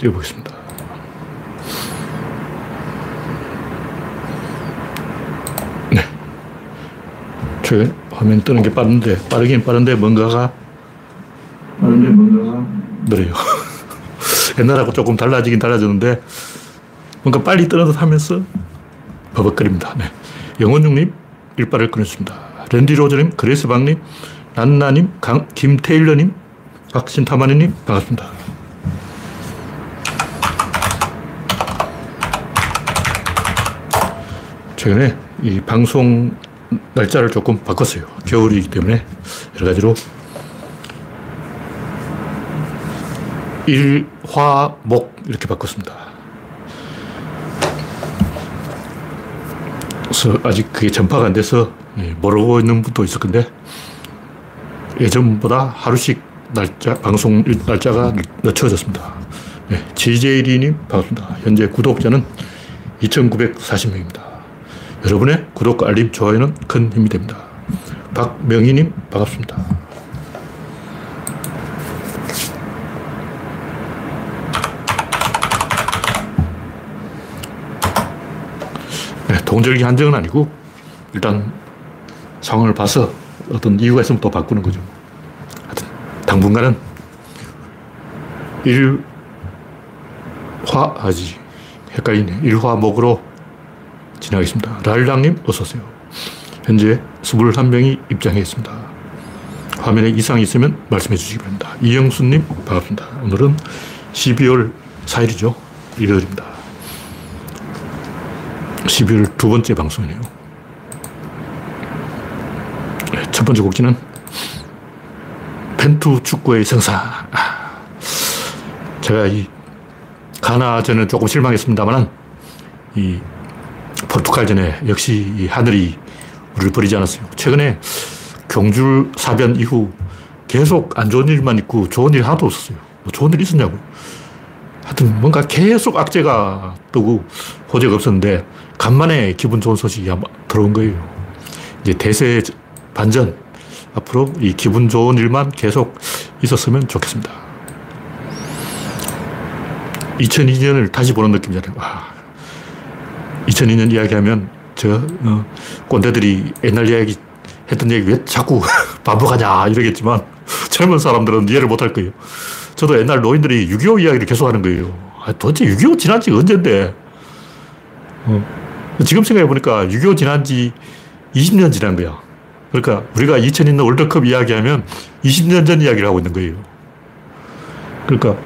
띄워보겠습니다. 네. 최근 화면 뜨는 게 빠른데, 빠르긴 빠른데 뭔가가 빠른데 뭔가가 느려요. 옛날하고 조금 달라지긴 달라졌는데 뭔가 빨리 뜨는 듯 하면서 버벅거립니다. 네. 영원중님 일발을 끊었습니다. 랜디 로저님, 그레스 박님, 난나님, 강, 김테일러님, 박신타마니님 반갑습니다. 최근에 이 방송 날짜를 조금 바꿨어요. 겨울이기 때문에 여러 가지로 일, 화, 목 이렇게 바꿨습니다. 그래서 아직 그게 전파가 안 돼서 예, 모르고 있는 분도 있을 건데 예전보다 하루씩 날짜, 방송 날짜가 늦춰졌습니다. 네, GJD님 반갑습니다. 현재 구독자는 2,940명입니다. 여러분의 구독과 알림, 좋아요는 큰 힘이 됩니다. 박명희님 반갑습니다. 네, 동절기 한정은 아니고 일단 상황을 봐서 어떤 이유가 있으면 또 바꾸는 거죠. 하여튼 당분간은 일화 아지 헷갈리네. 일화목으로 진행하겠습니다. 랄랑님 어서오세요. 현재 21명이 입장했습니다. 화면에 이상이 있으면 말씀해 주시기 바랍니다. 이영수님 반갑습니다. 오늘은 12월 4일이죠. 일요일입니다. 12월 두 번째 방송이네요. 네, 첫 번째 곡지는 펜투 축구의 성사. 제가 이 가나전은 조금 실망했습니다만 이 포르투갈전에 역시 이 하늘이 우리를 버리지 않았어요. 최근에 경줄 사변 이후 계속 안 좋은 일만 있고 좋은 일 하나도 없었어요. 뭐 좋은 일 있었냐고요. 하여튼 뭔가 계속 악재가 뜨고 호재가 없었는데 간만에 기분 좋은 소식이 들어온 거예요. 이제 대세 반전. 앞으로 이 기분 좋은 일만 계속 있었으면 좋겠습니다. 2002년을 다시 보는 느낌이잖아요. 와. 2002년 이야기하면 저 어, 꼰대들이 옛날 이야기 했던 얘기 왜 자꾸 반복하냐 이러겠지만 젊은 사람들은 이해를 못할 거예요. 저도 옛날 노인들이 6.25 이야기를 계속 하는 거예요. 아, 도대체 6.25 지난 지 언젠데? 어. 지금 생각해보니까 6.25 지난 지 20년 지난 거야. 그러니까 우리가 2002년 월드컵 이야기하면 20년 전 이야기를 하고 있는 거예요. 그러니까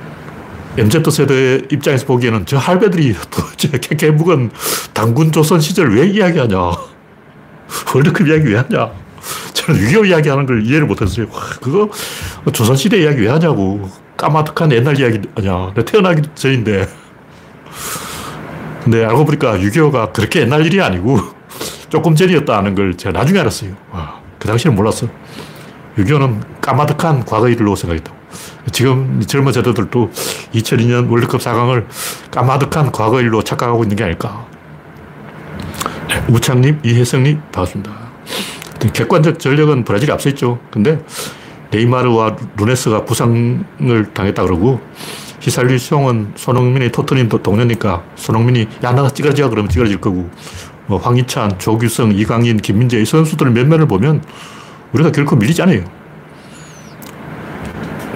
MZ세대 입장에서 보기에는 저 할배들이 도대체 캐캐 묵은 당군 조선 시절 왜 이야기하냐. 월드컵 이야기 왜 하냐. 저는 6.25 이야기 하는 걸 이해를 못했어요. 와, 그거 조선시대 이야기 왜 하냐고. 까마득한 옛날 이야기 아냐. 내 태어나기 전인데. 근데 알고 보니까 6.25가 그렇게 옛날 일이 아니고 조금 전이었다는 걸 제가 나중에 알았어요. 와, 그 당시에는 몰랐어. 6.25는 까마득한 과거 일로 생각했다고. 지금 젊은 세대들도 2002년 월드컵 4강을 까마득한 과거 일로 착각하고 있는 게 아닐까. 네, 우창님, 이혜성님, 반갑습니다. 객관적 전력은 브라질이 앞서 있죠. 근데 네이마르와 루네스가 부상을 당했다 그러고 히살리숑은 손흥민의 토트넘 동료니까 손흥민이 야, 나 찌그러져 그러면 찌그러질 거고 뭐 황희찬, 조규성, 이강인, 김민재 이 선수들 몇 면을 보면 우리가 결코 밀리지 않아요.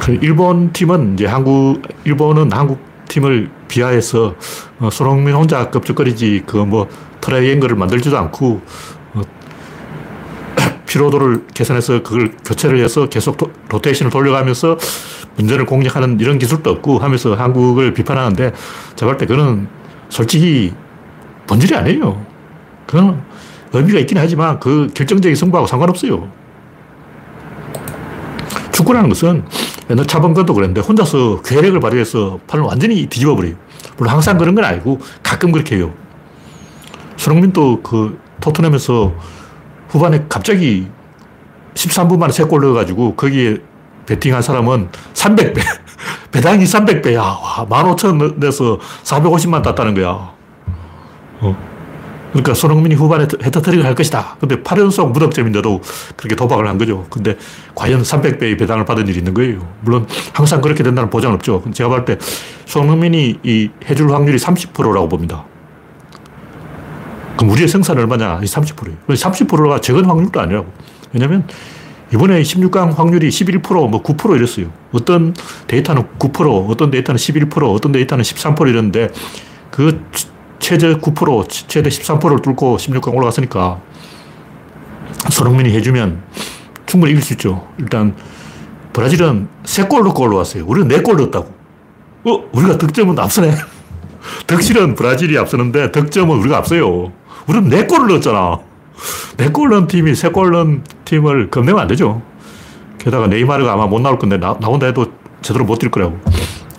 그 일본 팀은 이제 한국, 일본은 한국 팀을 비하해서 어, 손흥민 혼자 껍질거리지 그 뭐 트라이앵글을 만들지도 않고 어, 피로도를 계산해서 그걸 교체를 해서 계속 도, 로테이션을 돌려가면서 문제를 공략하는 이런 기술도 없고 하면서 한국을 비판하는데 제가 볼 때 그거는 솔직히 본질이 아니에요. 그건 의미가 있긴 하지만 그 결정적인 승부하고 상관없어요. 축구라는 것은 옛날 차범근도 그랬는데 혼자서 괴력을 발휘해서 팔을 완전히 뒤집어 버려요. 물론 항상 그런 건 아니고 가끔 그렇게 해요. 손흥민도 그 토트넘에서 후반에 갑자기 13분 만에 3골 넣어가지고 거기에 베팅한 사람은 300배. 배당이 300배야. 와, 15,000 내서 450만 땄다는 거야. 어. 그러니까 손흥민이 후반에 헤터트릭을 할 것이다. 근데 8연속 무득점인데도 그렇게 도박을 한 거죠. 근데 과연 300배의 배당을 받은 일이 있는 거예요. 물론 항상 그렇게 된다는 보장은 없죠. 제가 볼 때 손흥민이 이 해줄 확률이 30%라고 봅니다. 그럼 우리의 생산은 얼마냐? 30%예요. 30%가 적은 확률도 아니라고. 왜냐면 이번에 16강 확률이 11%, 뭐 9% 이랬어요. 어떤 데이터는 9%, 어떤 데이터는 11%, 어떤 데이터는 13% 이랬는데 그 최대 9%, 최대 13%를 뚫고 16강 올라갔으니까 손흥민이 해주면 충분히 이길 수 있죠. 일단 브라질은 3골 넣고 올라왔어요. 우리는 4골 넣었다고. 어? 우리가 득점은 앞서네. 득실은 브라질이 앞서는데 득점은 우리가 앞서요. 우리는 4골을 넣었잖아. 4골 넣은 팀이 3골 넣은 팀을 겁내면 안 되죠. 게다가 네이마르가 아마 못 나올 건데 나, 나온다 해도 제대로 못 뛸 거라고.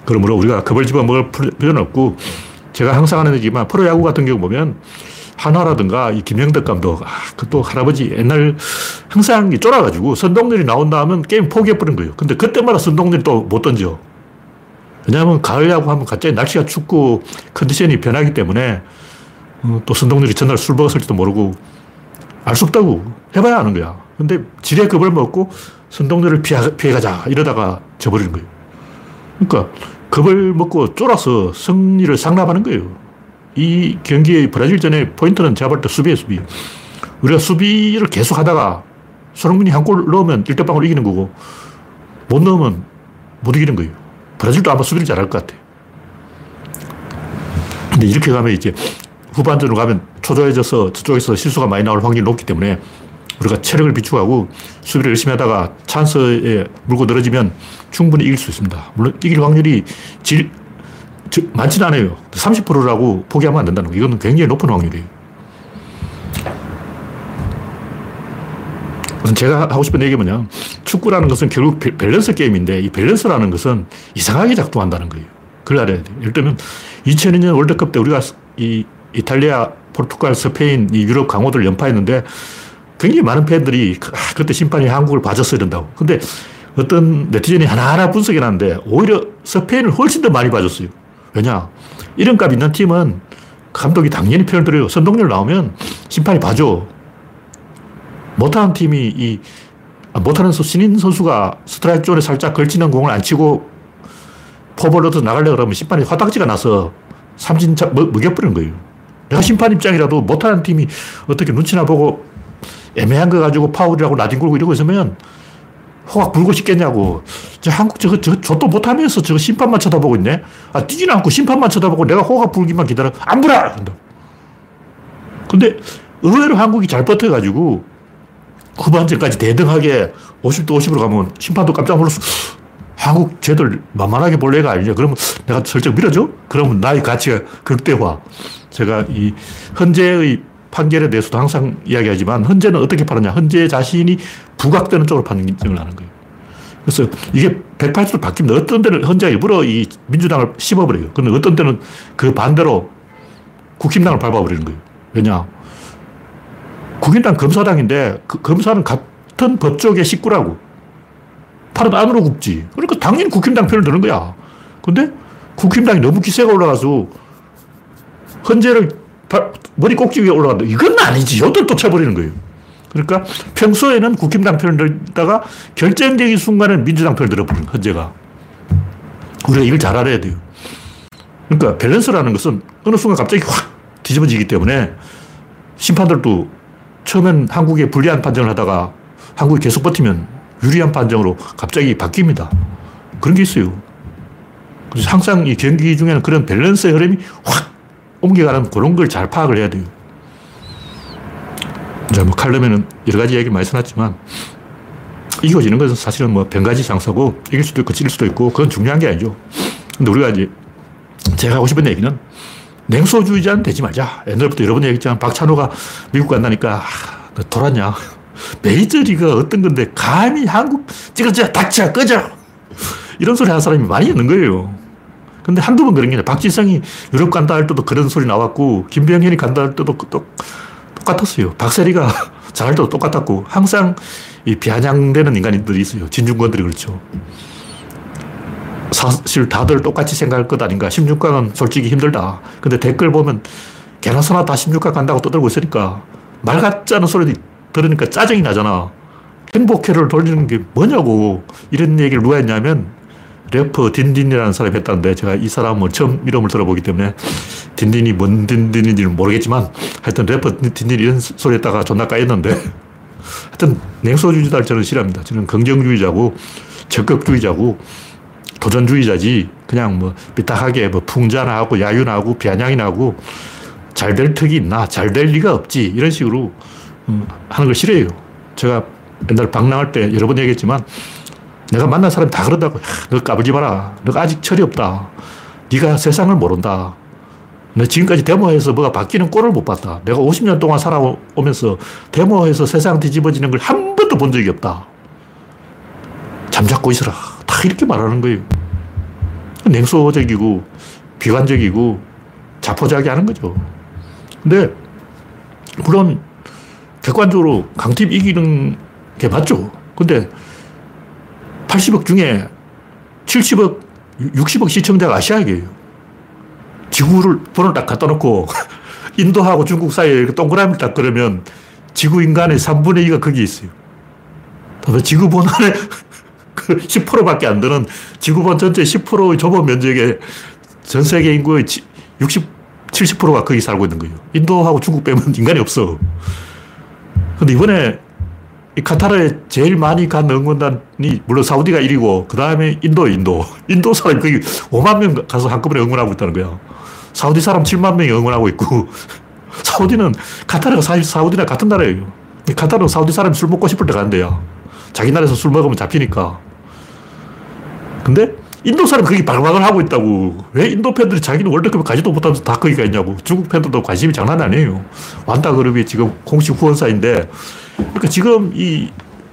그러므로 우리가 겁을 집어 먹을 필요는 없고 제가 항상 하는 얘기지만 프로야구 같은 경우 보면 한화라든가 이 김영덕 감독, 아, 그또 할아버지 옛날 항상 쫄아가지고 선동열이 나온다 하면 게임 포기해버린 거예요. 근데 그때마다 선동열이 또 못 던져. 왜냐하면 가을 야구 하면 갑자기 날씨가 춥고 컨디션이 변하기 때문에 어, 또 선동열이 전날 술 먹었을지도 모르고 알 수 없다고 해봐야 아는 거야. 근데 지뢰 겁을 먹고 선동열을 피해, 피해가자 이러다가 져버리는 거예요. 그러니까 겁을 먹고 쫄아서 승리를 상납하는 거예요. 이 경기의 브라질전의 포인트는 제가 볼때 수비에 수비. 우리가 수비를 계속 하다가 손흥민이 한 골 넣으면 1대0으로 이기는 거고 못 넣으면 못 이기는 거예요. 브라질도 아마 수비를 잘할 것 같아. 근데 이렇게 가면 이제 후반전으로 가면 초조해져서 저쪽에서 실수가 많이 나올 확률이 높기 때문에 우리가 체력을 비축하고 수비를 열심히 하다가 찬스에 물고 늘어지면 충분히 이길 수 있습니다. 물론 이길 확률이 질, 많지는 않아요. 30%라고 포기하면 안 된다는 거. 이건 굉장히 높은 확률이에요. 제가 하고 싶은 얘기가 뭐냐. 축구라는 것은 결국 밸런스 게임인데 이 밸런스라는 것은 이상하게 작동한다는 거예요. 그걸 알아야 돼요. 예를 들면 2002년 월드컵 때 우리가 이 이탈리아, 포르투갈, 스페인, 이 유럽 강호들 연파했는데 굉장히 많은 팬들이 아, 그때 심판이 한국을 봐줬어야 된다고. 근데 어떤 네티즌이 하나하나 분석해 놨는데 오히려 스페인을 훨씬 더 많이 봐줬어요. 왜냐? 이름값 있는 팀은 감독이 당연히 표현 드려요. 선동열 나오면 심판이 봐줘. 못하는 팀이 이 아, 못하는 신인 선수가 스트라이크 존에 살짝 걸치는 공을 안 치고 얻어 나가려고 그러면 심판이 화딱지가 나서 삼진 먹여버리는 거예요. 내가 심판 입장이라도 못하는 팀이 어떻게 눈치나 보고 애매한 거 가지고 파울이라고 라딘 걸고 이러고 있으면 호각 불고 싶겠냐고. 저 한국 저거, 저, 저도 못하면서 저거 심판만 쳐다보고 있네. 아, 뛰지는 않고 심판만 쳐다보고 내가 호각 불기만 기다려. 안 불어! 한다. 근데 의외로 한국이 잘 버텨가지고 후반전까지 대등하게 50도 50으로 가면 심판도 깜짝 놀랐어. 한국 쟤들 만만하게 볼 애가 아니냐. 그러면 내가 설정 밀어줘? 그러면 나의 가치가 극대화. 제가 이 헌재의 판결에 대해서도 항상 이야기하지만 헌재는 어떻게 판느냐. 헌재 자신이 부각되는 쪽으로 판정을 하는 거예요. 그래서 이게 180도 바뀝니다. 어떤 때는 헌재가 일부러 이 민주당을 씹어버려요. 근데 어떤 때는 그 반대로 국힘당을 밟아버리는 거예요. 왜냐. 국힘당 검사당인데 그 검사는 같은 법조계 식구라고. 팔은 안으로 굽지. 그러니까 당연히 국힘당 편을 드는 거야. 근데 국힘당이 너무 기세가 올라가서 헌재를 머리 꼭지 위에 올라간다. 이건 아니지. 요들 쫓아버리는 거예요. 그러니까 평소에는 국힘당 편을 들다가 결정적인 순간에 민주당 편을 들어버리는 헌재가. 우리가 이걸 잘 알아야 돼요. 그러니까 밸런스라는 것은 어느 순간 갑자기 확 뒤집어지기 때문에 심판들도 처음엔 한국에 불리한 판정을 하다가 한국이 계속 버티면 유리한 판정으로 갑자기 바뀝니다. 그런 게 있어요. 그래서 항상 이 경기 중에는 그런 밸런스의 흐름이 확 옮겨가는 그런 걸 잘 파악을 해야 돼요. 이제 뭐 칼럼에는 여러 가지 얘기 많이 써놨지만 이겨지는 것은 사실은 뭐 변가지 장사고 이길 수도 있고 질 수도 있고 그건 중요한 게 아니죠. 근데 우리가 이제 제가 하고 싶은 얘기는 냉소주의자는 되지 말자. 옛날부터 여러 번 얘기했지만 박찬호가 미국 간다니까 아, 너 돌았냐. 메이저리가 어떤 건데 감히 한국 찍어줘 닥쳐 꺼져 이런 소리 하는 사람이 많이 있는 거예요. 근데 한두 번 그런 게 아니라 박지성이 유럽 간다 할 때도 그런 소리 나왔고, 김병현이 간다 할 때도 또 똑같았어요. 박세리가 잘할 때도 똑같았고, 항상 이 비아냥되는 인간들이 있어요. 진중권들이 그렇죠. 사실 다들 똑같이 생각할 것 아닌가. 16강은 솔직히 힘들다. 근데 댓글 보면 개나 소나 다 16강 간다고 떠들고 있으니까 말 같지 않은 소리 들으니까 짜증이 나잖아. 행복회를 돌리는 게 뭐냐고. 이런 얘기를 누가 했냐면 래퍼 딘딘이라는 사람이 했다는데 제가 이 사람은 처음 이름을 들어보기 때문에 딘딘이 뭔 딘딘인지는 모르겠지만 하여튼 래퍼 딘딘 이런 소리 했다가 존나 까였는데 하여튼 냉소주의자를 저는 싫어합니다. 저는 긍정주의자고 적극주의자고 도전주의자지 그냥 뭐 삐딱하게 뭐 풍자나 하고 야유나 하고 비아냥이나 하고 잘 될 턱이 있나 잘 될 리가 없지 이런 식으로 음, 하는 걸 싫어해요. 제가 옛날 방랑할 때 여러 번 얘기했지만 내가 만난 사람이 다 그런다고. 너 까불지 마라. 너가 아직 철이 없다. 네가 세상을 모른다. 너 지금까지 데모에서 뭐가 바뀌는 꼴을 못 봤다. 내가 50년 동안 살아오면서 데모에서 세상 뒤집어지는 걸 한 번도 본 적이 없다. 잠잡고 있어라. 다 이렇게 말하는 거예요. 냉소적이고 비관적이고 자포자기 하는 거죠. 근데 물론 객관적으로 강팀 이기는 게 맞죠. 근데 80억 중에 70억, 60억 시청자가 아시아계예요. 지구를 번호 딱 갖다 놓고 인도하고 중국 사이에 이렇게 동그라미를 딱 그러면 지구 인간의 3분의 2가 거기 있어요. 지구 번호의 그 10%밖에 안 되는 지구본 전체 10%의 좁은 면적에 전 세계 인구의 60, 70%가 거기 살고 있는 거예요. 인도하고 중국 빼면 인간이 없어. 근데 이번에 이 카타르에 제일 많이 간 응원단이 물론 사우디가 1위고 그 다음에 인도, 인도. 인도 사람이 거기 5만 명 가서 한꺼번에 응원하고 있다는 거야. 사우디 사람 7만 명이 응원하고 있고 사우디는 카타르가 사실 사우디나 같은 나라예요. 카타르는 사우디 사람이 술 먹고 싶을 때 간대요. 자기 나라에서 술 먹으면 잡히니까. 근데 인도 사람이 거기 발광을 하고 있다고. 왜 인도 팬들이 자기는 월드컵에 가지도 못하면서 다 거기가 있냐고. 중국 팬들도 관심이 장난 아니에요. 완다 그룹이 지금 공식 후원사인데 그러니까 지금 이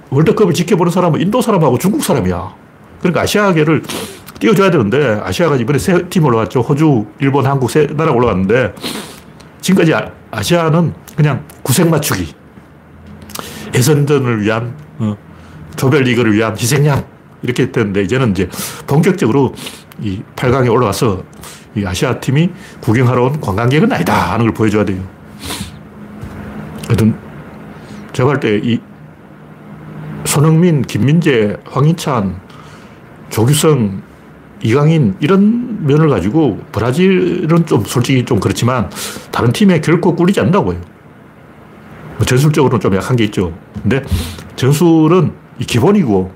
월드컵을 지켜보는 사람은 인도 사람하고 중국 사람이야. 그러니까 아시아계를 띄워줘야 되는데 아시아가 이번에 세 팀 올라갔죠. 호주, 일본, 한국 세 나라 올라갔는데 지금까지 아, 시아는 그냥 구색 맞추기. 예선전을 위한 어, 조별리그를 위한 희생양 이렇게 했는데 이제는 이제 본격적으로 이 8강에 올라가서 이 아시아 팀이 구경하러 온 관광객은 아니다 하는 걸 보여줘야 돼요. 하여튼 제가 볼 때 이 손흥민, 김민재, 황희찬, 조규성, 이강인 이런 면을 가지고 브라질은 좀 솔직히 좀 그렇지만 다른 팀에 결코 꿀리지 않는다고요. 뭐 전술적으로는 좀 약한 게 있죠. 근데 전술은 기본이고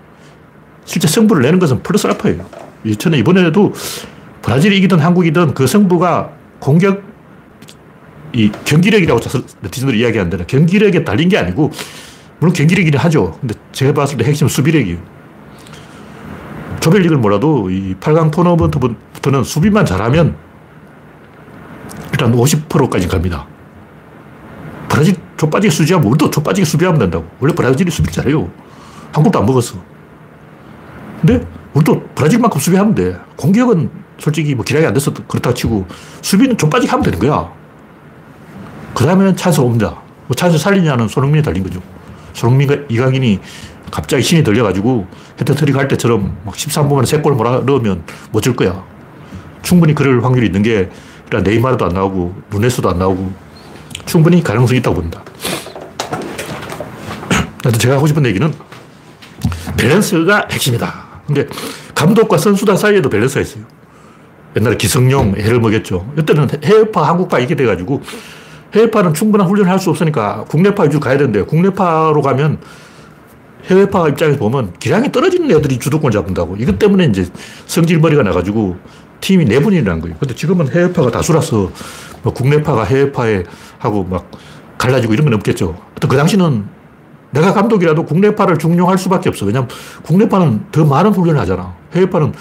실제 승부를 내는 것은 플러스 알파예요. 이전에 이번에도 브라질이 이기든 한국이든 그 승부가 공격 이 경기력이라고 네티즌들이 이야기하는데 경기력에 달린 게 아니고 물론 경기력이긴 하죠. 근데 제가 봤을 때 핵심은 수비력이에요. 조별리그를 몰라도 이 8강 토너먼트부터는 수비만 잘하면 일단 50%까지 갑니다. 브라질 좁빠지게 수비하면 우리도 좁빠지게 수비하면 된다고. 원래 브라질이 수비 잘해요. 한국도 안 먹었어. 근데 우리도 브라질만큼 수비하면 돼. 공격은 솔직히 뭐 기량이 안 돼서 그렇다 치고 수비는 좁빠지게 하면 되는 거야. 그 다음에는 찬스가 옵니다. 뭐 찬스 살리냐는 손흥민이 달린 거죠. 손흥민과 이강인이 갑자기 신이 들려가지고 해트트릭 할 때처럼 막 13분만에 3골 몰아 넣으면 멋질 거야. 충분히 그럴 확률이 있는 게 네이마르도 안 나오고 누네스도 안 나오고 충분히 가능성이 있다고 봅니다. 제가 하고 싶은 얘기는 밸런스가 핵심이다. 근데 감독과 선수단 사이에도 밸런스가 있어요. 옛날에 기성용 해를 먹였죠. 이때는 해외파, 한국파 이게 돼가지고 해외파는 충분한 훈련을 할 수 없으니까 국내파 위주로 가야 되는데 국내파로 가면 해외파 입장에서 보면 기량이 떨어지는 애들이 주도권 잡는다고. 이것 때문에 이제 성질머리가 나가지고 팀이 내분이라는 거예요. 근데 지금은 해외파가 다수라서 뭐 국내파가 해외파에 하고 막 갈라지고 이런 건 없겠죠. 그 당시는 내가 감독이라도 국내파를 중용할 수밖에 없어. 왜냐면 국내파는 더 많은 훈련을 하잖아. 해외파는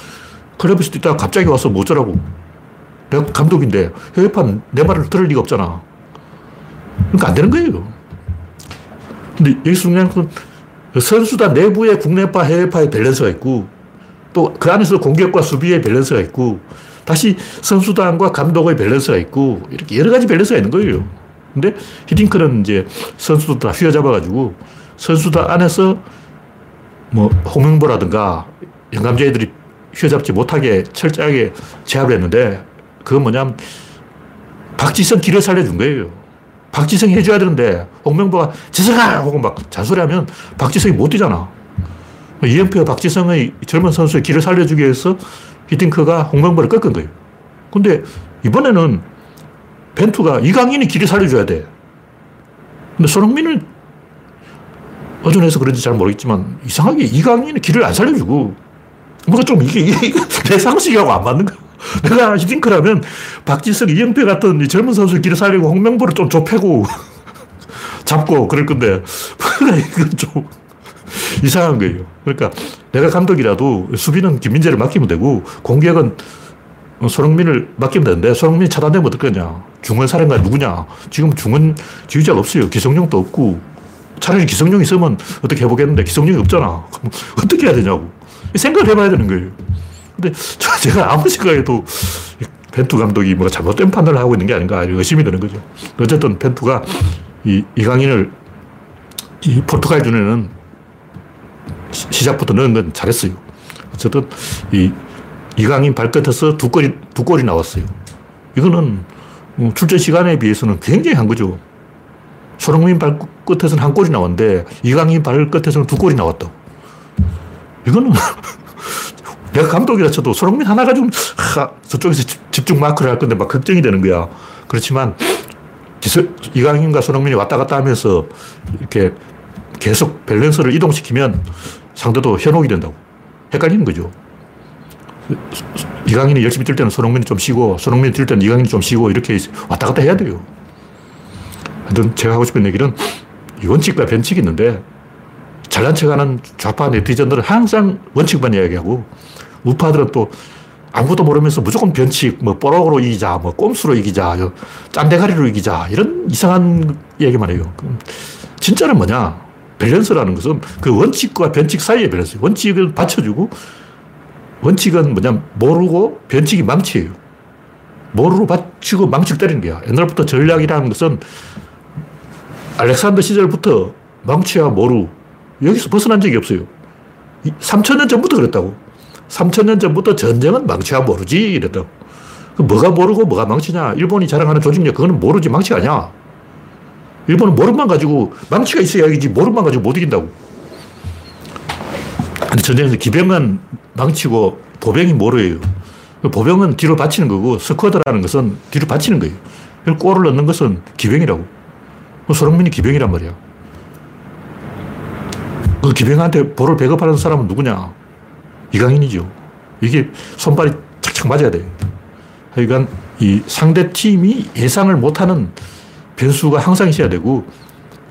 클럽에서 뛰다가 갑자기 와서 뭐 어쩌라고. 내가 감독인데 해외파는 내 말을 들을 리가 없잖아. 그러니까 안 되는 거예요. 근데 여기서 중요한 건 선수단 내부에 국내파, 해외파의 밸런스가 있고 또 그 안에서 공격과 수비의 밸런스가 있고 다시 선수단과 감독의 밸런스가 있고 이렇게 여러 가지 밸런스가 있는 거예요. 근데 히딩크는 이제 선수들 다 휘어잡아가지고 선수단 안에서 뭐 홍명보라든가 영감제들이 휘어잡지 못하게 철저하게 제압을 했는데 그건 뭐냐면 박지성 길을 살려준 거예요. 박지성이 해줘야 되는데 홍명보가 지성아! 하고 막 잔소리하면 박지성이 못 뛰잖아. 이영표가 박지성의 젊은 선수의 길을 살려주기 위해서 히딩크가 홍명보를 꺾은 거예요. 근데 이번에는 벤투가 이강인이 길을 살려줘야 돼. 근데 손흥민은 어전해서 그런지 잘 모르겠지만 이상하게 이강인이 길을 안 살려주고 뭔가 좀 이게, 이게 내 상식하고 안 맞는 거야. 내가 히딩크라면 박지성, 이영표 같은 젊은 선수 길을 살리고 홍명보를 좀 좁히고 잡고 그럴 건데 이건 좀 이상한 거예요. 그러니까 내가 감독이라도 수비는 김민재를 맡기면 되고 공격은 손흥민을 맡기면 되는데 손흥민이 차단되면 어떨 거냐. 중원 사령가 누구냐. 지금 중원 지휘자가 없어요. 기성용도 없고 차라리 기성용이 있으면 어떻게 해보겠는데 기성용이 없잖아. 그럼 어떻게 해야 되냐고. 생각을 해봐야 되는 거예요. 근데 제가 아무 생각해도 펜투 감독이 뭐 잘못된 판단을 하고 있는 게 아닌가 의심이 드는 거죠. 어쨌든 펜투가 이 이강인을 이 포르투갈 전에는 시작부터 넣은 건 잘했어요. 어쨌든 이 이강인 발끝에서 두 골이, 두 골이 나왔어요. 이거는 뭐 출전 시간에 비해서는 굉장히 한 거죠. 손흥민 발 끝에서는 한 골이 나왔는데 이강인 발 끝에서는 두 골이 나왔다. 이거는 내가 감독이라 쳐도 손흥민 하나 가지고 하, 저쪽에서 집중 마크를 할 건데 막 걱정이 되는 거야. 그렇지만 이강인과 손흥민이 왔다 갔다 하면서 이렇게 계속 밸런스를 이동시키면 상대도 현혹이 된다고. 헷갈리는 거죠. 이강인이 열심히 뛸 때는 손흥민이 좀 쉬고, 손흥민이 뛸 때는 이강인이 좀 쉬고, 이렇게 왔다 갔다 해야 돼요. 하여튼 제가 하고 싶은 얘기는 원칙과 변칙이 있는데, 잘난 척 하는 좌파 네티즌들은 항상 원칙만 이야기하고, 우파들은 또 아무것도 모르면서 무조건 변칙, 뭐, 뽀록으로 이기자, 뭐, 꼼수로 이기자, 잔대가리로 이기자, 이런 이상한 얘기만 해요. 진짜는 뭐냐? 밸런스라는 것은 그 원칙과 변칙 사이의 밸런스. 원칙을 받쳐주고, 원칙은 뭐냐, 모르고 변칙이 망치예요. 모르고 받치고 망치 때리는 거야. 옛날부터 전략이라는 것은 알렉산더 시절부터 망치와 모루, 여기서 벗어난 적이 없어요. 3천년 전부터 그랬다고. 3천년 전부터 전쟁은 망치와 모르지 이랬다고. 그 뭐가 모르고 뭐가 망치냐. 일본이 자랑하는 조직력, 그거는 모르지 망치가 아니야. 일본은 모름만 가지고 망치가 있어야 이기지 모름만 가지고 못 이긴다고. 근데 전쟁에서 기병은 망치고 보병이 모르예요. 보병은 뒤로 받치는 거고 스쿼드라는 것은 뒤로 받치는 거예요. 골을 넣는 것은 기병이라고. 손흥민이 기병이란 말이야. 그 기병한테 볼을 배급하는 사람은 누구냐? 이강인이죠. 이게 손발이 착착 맞아야 돼. 하여간 이 상대 팀이 예상을 못하는 변수가 항상 있어야 되고,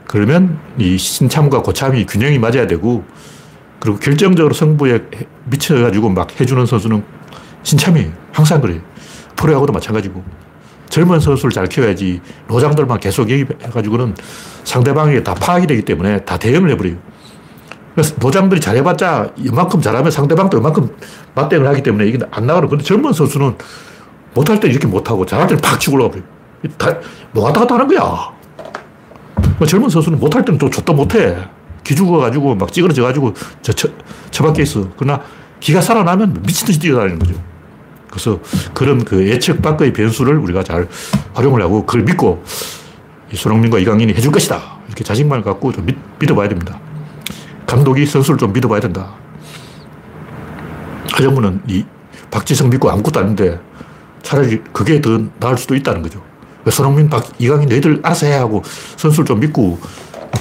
그러면 이 신참과 고참이 균형이 맞아야 되고, 그리고 결정적으로 승부에 미쳐가지고 막 해주는 선수는 신참이에요. 항상 그래요. 프로야구도 마찬가지고. 젊은 선수를 잘 키워야지 노장들만 계속 얘기해가지고는 상대방에게 다 파악이 되기 때문에 다 대응을 해버려요. 그래서 노장들이 잘해봤자 이만큼 잘하면 상대방도 이만큼 맞대응을 하기 때문에 이게 안 나가는 근데 젊은 선수는 못할 때 이렇게 못하고 잘할 때는 팍 치고 올라가 버려요. 다, 뭐 왔다 갔다 하는 거야. 뭐 젊은 선수는 못할 때는 또 줬다 못해. 기 죽어가지고 막 찌그러져가지고 저, 처, 처박혀 있어. 그러나 기가 살아나면 미친 듯이 뛰어다니는 거죠. 그래서 그런 그 예측 밖의 변수를 우리가 잘 활용을 하고 그걸 믿고 손흥민과 이강인이 해줄 것이다. 이렇게 자신감을 갖고 좀 믿, 믿어봐야 됩니다. 감독이 선수를 좀 믿어봐야 된다. 하정무는 이 박지성 믿고 아무것도 아닌데 차라리 그게 더 나을 수도 있다는 거죠. 손흥민, 박, 이강인 너희들 알아서 해야 하고 선수를 좀 믿고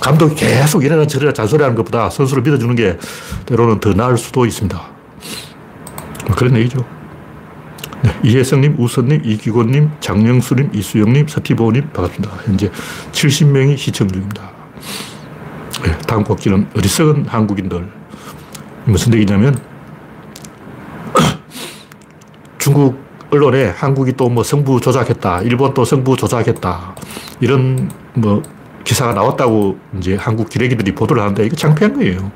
감독이 계속 이래라 저래라 잔소리 하는 것보다 선수를 믿어주는 게 때로는 더 나을 수도 있습니다. 뭐 그런 얘기죠. 네, 이혜성님, 우선님, 이기곤님, 장영수님, 이수영님, 서티보님 반갑습니다. 현재 70명이 시청 중입니다. 네, 다음 곡지는 어리석은 한국인들. 무슨 얘기냐면 중국 언론에 한국이 또 뭐 성부 조작했다. 일본 또 성부 조작했다. 이런 뭐 기사가 나왔다고 이제 한국 기레기들이 보도를 하는데 이거 창피한 거예요.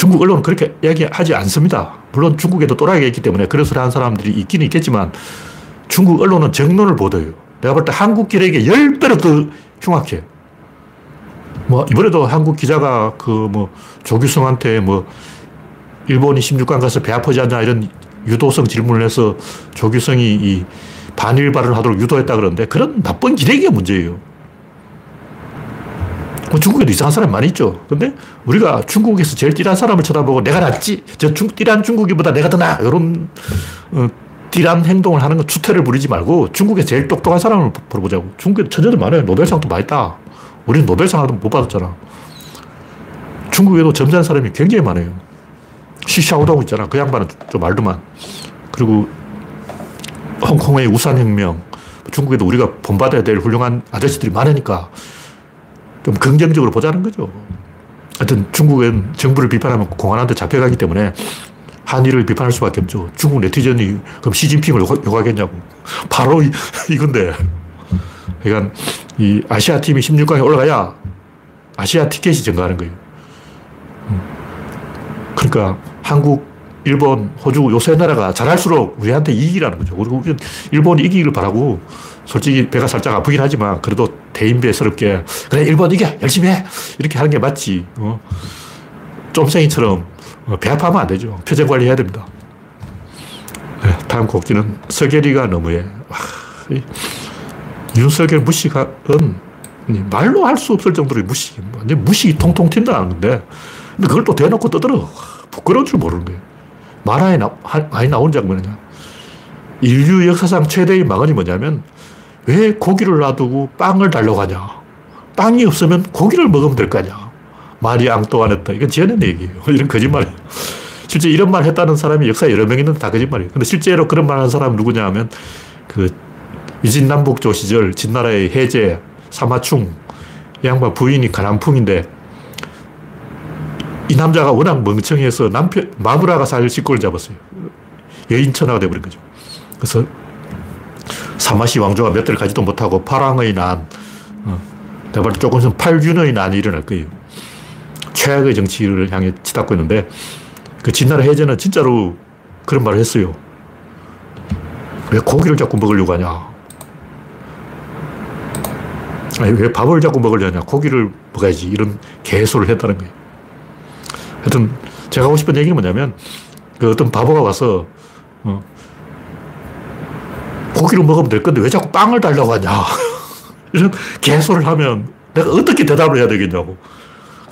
중국 언론은 그렇게 이야기하지 않습니다. 물론 중국에도 또라이가 있기 때문에 그런 소리 하는 사람들이 있긴 있겠지만 중국 언론은 정론을 보도해요. 내가 볼 때 한국 기레기 10배로 더 흉악해. 뭐, 이번에도 한국 기자가 그 뭐 조규성한테 뭐 일본이 16강 가서 배 아프지 않냐 이런 유도성 질문을 해서 조규성이 이 반일발을 하도록 유도했다 그러는데 그런 나쁜 기레기가 문제예요. 뭐 중국에도 이상한 사람이 많이 있죠. 근데 우리가 중국에서 제일 띠란 사람을 쳐다보고 내가 낫지. 저 중, 띠란 중국이보다 내가 더 나아. 이런, 어, 띠란 행동을 하는 건 추태를 부리지 말고 중국에 제일 똑똑한 사람을 물어보자고. 중국에 천재들 많아요. 노벨상도 많이 따. 우리는 노벨상도 못 받았잖아. 중국에도 점잖은 사람이 굉장히 많아요. 시샤오동 있잖아. 그 양반은 좀 말도만. 그리고 홍콩의 우산혁명. 중국에도 우리가 본받아야 될 훌륭한 아저씨들이 많으니까 좀 긍정적으로 보자는 거죠. 하여튼 중국은 정부를 비판하면 공안한테 잡혀가기 때문에 한일을 비판할 수밖에 없죠. 중국 네티즌이 그럼 시진핑을 욕하겠냐고. 바로 이, 이건데. 그러니까 이 아시아 팀이 16강에 올라가야 아시아 티켓이 증가하는 거예요. 음. 그러니까 한국, 일본, 호주 요새 나라가 잘할수록 우리한테 이익이라는 거죠. 그리고 일본이 이기기를 바라고 솔직히 배가 살짝 아프긴 하지만 그래도 대인배스럽게 그래 일본 이겨 열심히 해. 이렇게 하는 게 맞지. 어? 쫌생이처럼 어, 배 아파하면 안 되죠. 표정 관리해야 됩니다. 네, 다음 곡지는 서계리가 너무해 와, 윤석열 무식은 말로 할 수 없을 정도로 무식. 무식이 통통 튄다는 건데. 근데 그걸 또 대놓고 떠들어. 부끄러운 줄 모르는 거예요 만화에 나, 많이 나온 장면이냐 인류 역사상 최대의 망언이 뭐냐면 왜 고기를 놔두고 빵을 달려가냐? 빵이 없으면 고기를 먹으면 될거 아니야. 마리 앙또아네트. 이건 지어낸 얘기예요. 이런 거짓말이에요. 실제 이런 말 했다는 사람이 역사에 여러 명 있는데 다 거짓말이에요. 근데 실제로 그런 말 하는 사람은 누구냐 하면 그 위진남북조 시절 진나라의 해제, 사마충, 양반 부인이 가난풍인데 이 남자가 워낙 멍청해서 남편, 마누라가 살 식구를 잡았어요. 여인천하가 돼버린 거죠. 그래서 사마시 왕조가 몇 대를 가지도 못하고 파랑의 난, 어, 내가 볼 조금 있으면 팔균의 난이 일어날 거예요. 최악의 정치를 향해 치닫고 있는데, 그 진나라 해제는 진짜로 그런 말을 했어요. 왜 고기를 자꾸 먹으려고 하냐? 아니, 왜 밥을 자꾸 먹으려냐? 고기를 먹어야지. 이런 개소를 했다는 거예요. 하여튼, 제가 하고 싶은 얘기는 뭐냐면, 그 어떤 바보가 와서, 어, 고기를 먹으면 될 건데 왜 자꾸 빵을 달라고 하냐. 이런 개소를 하면 내가 어떻게 대답을 해야 되겠냐고.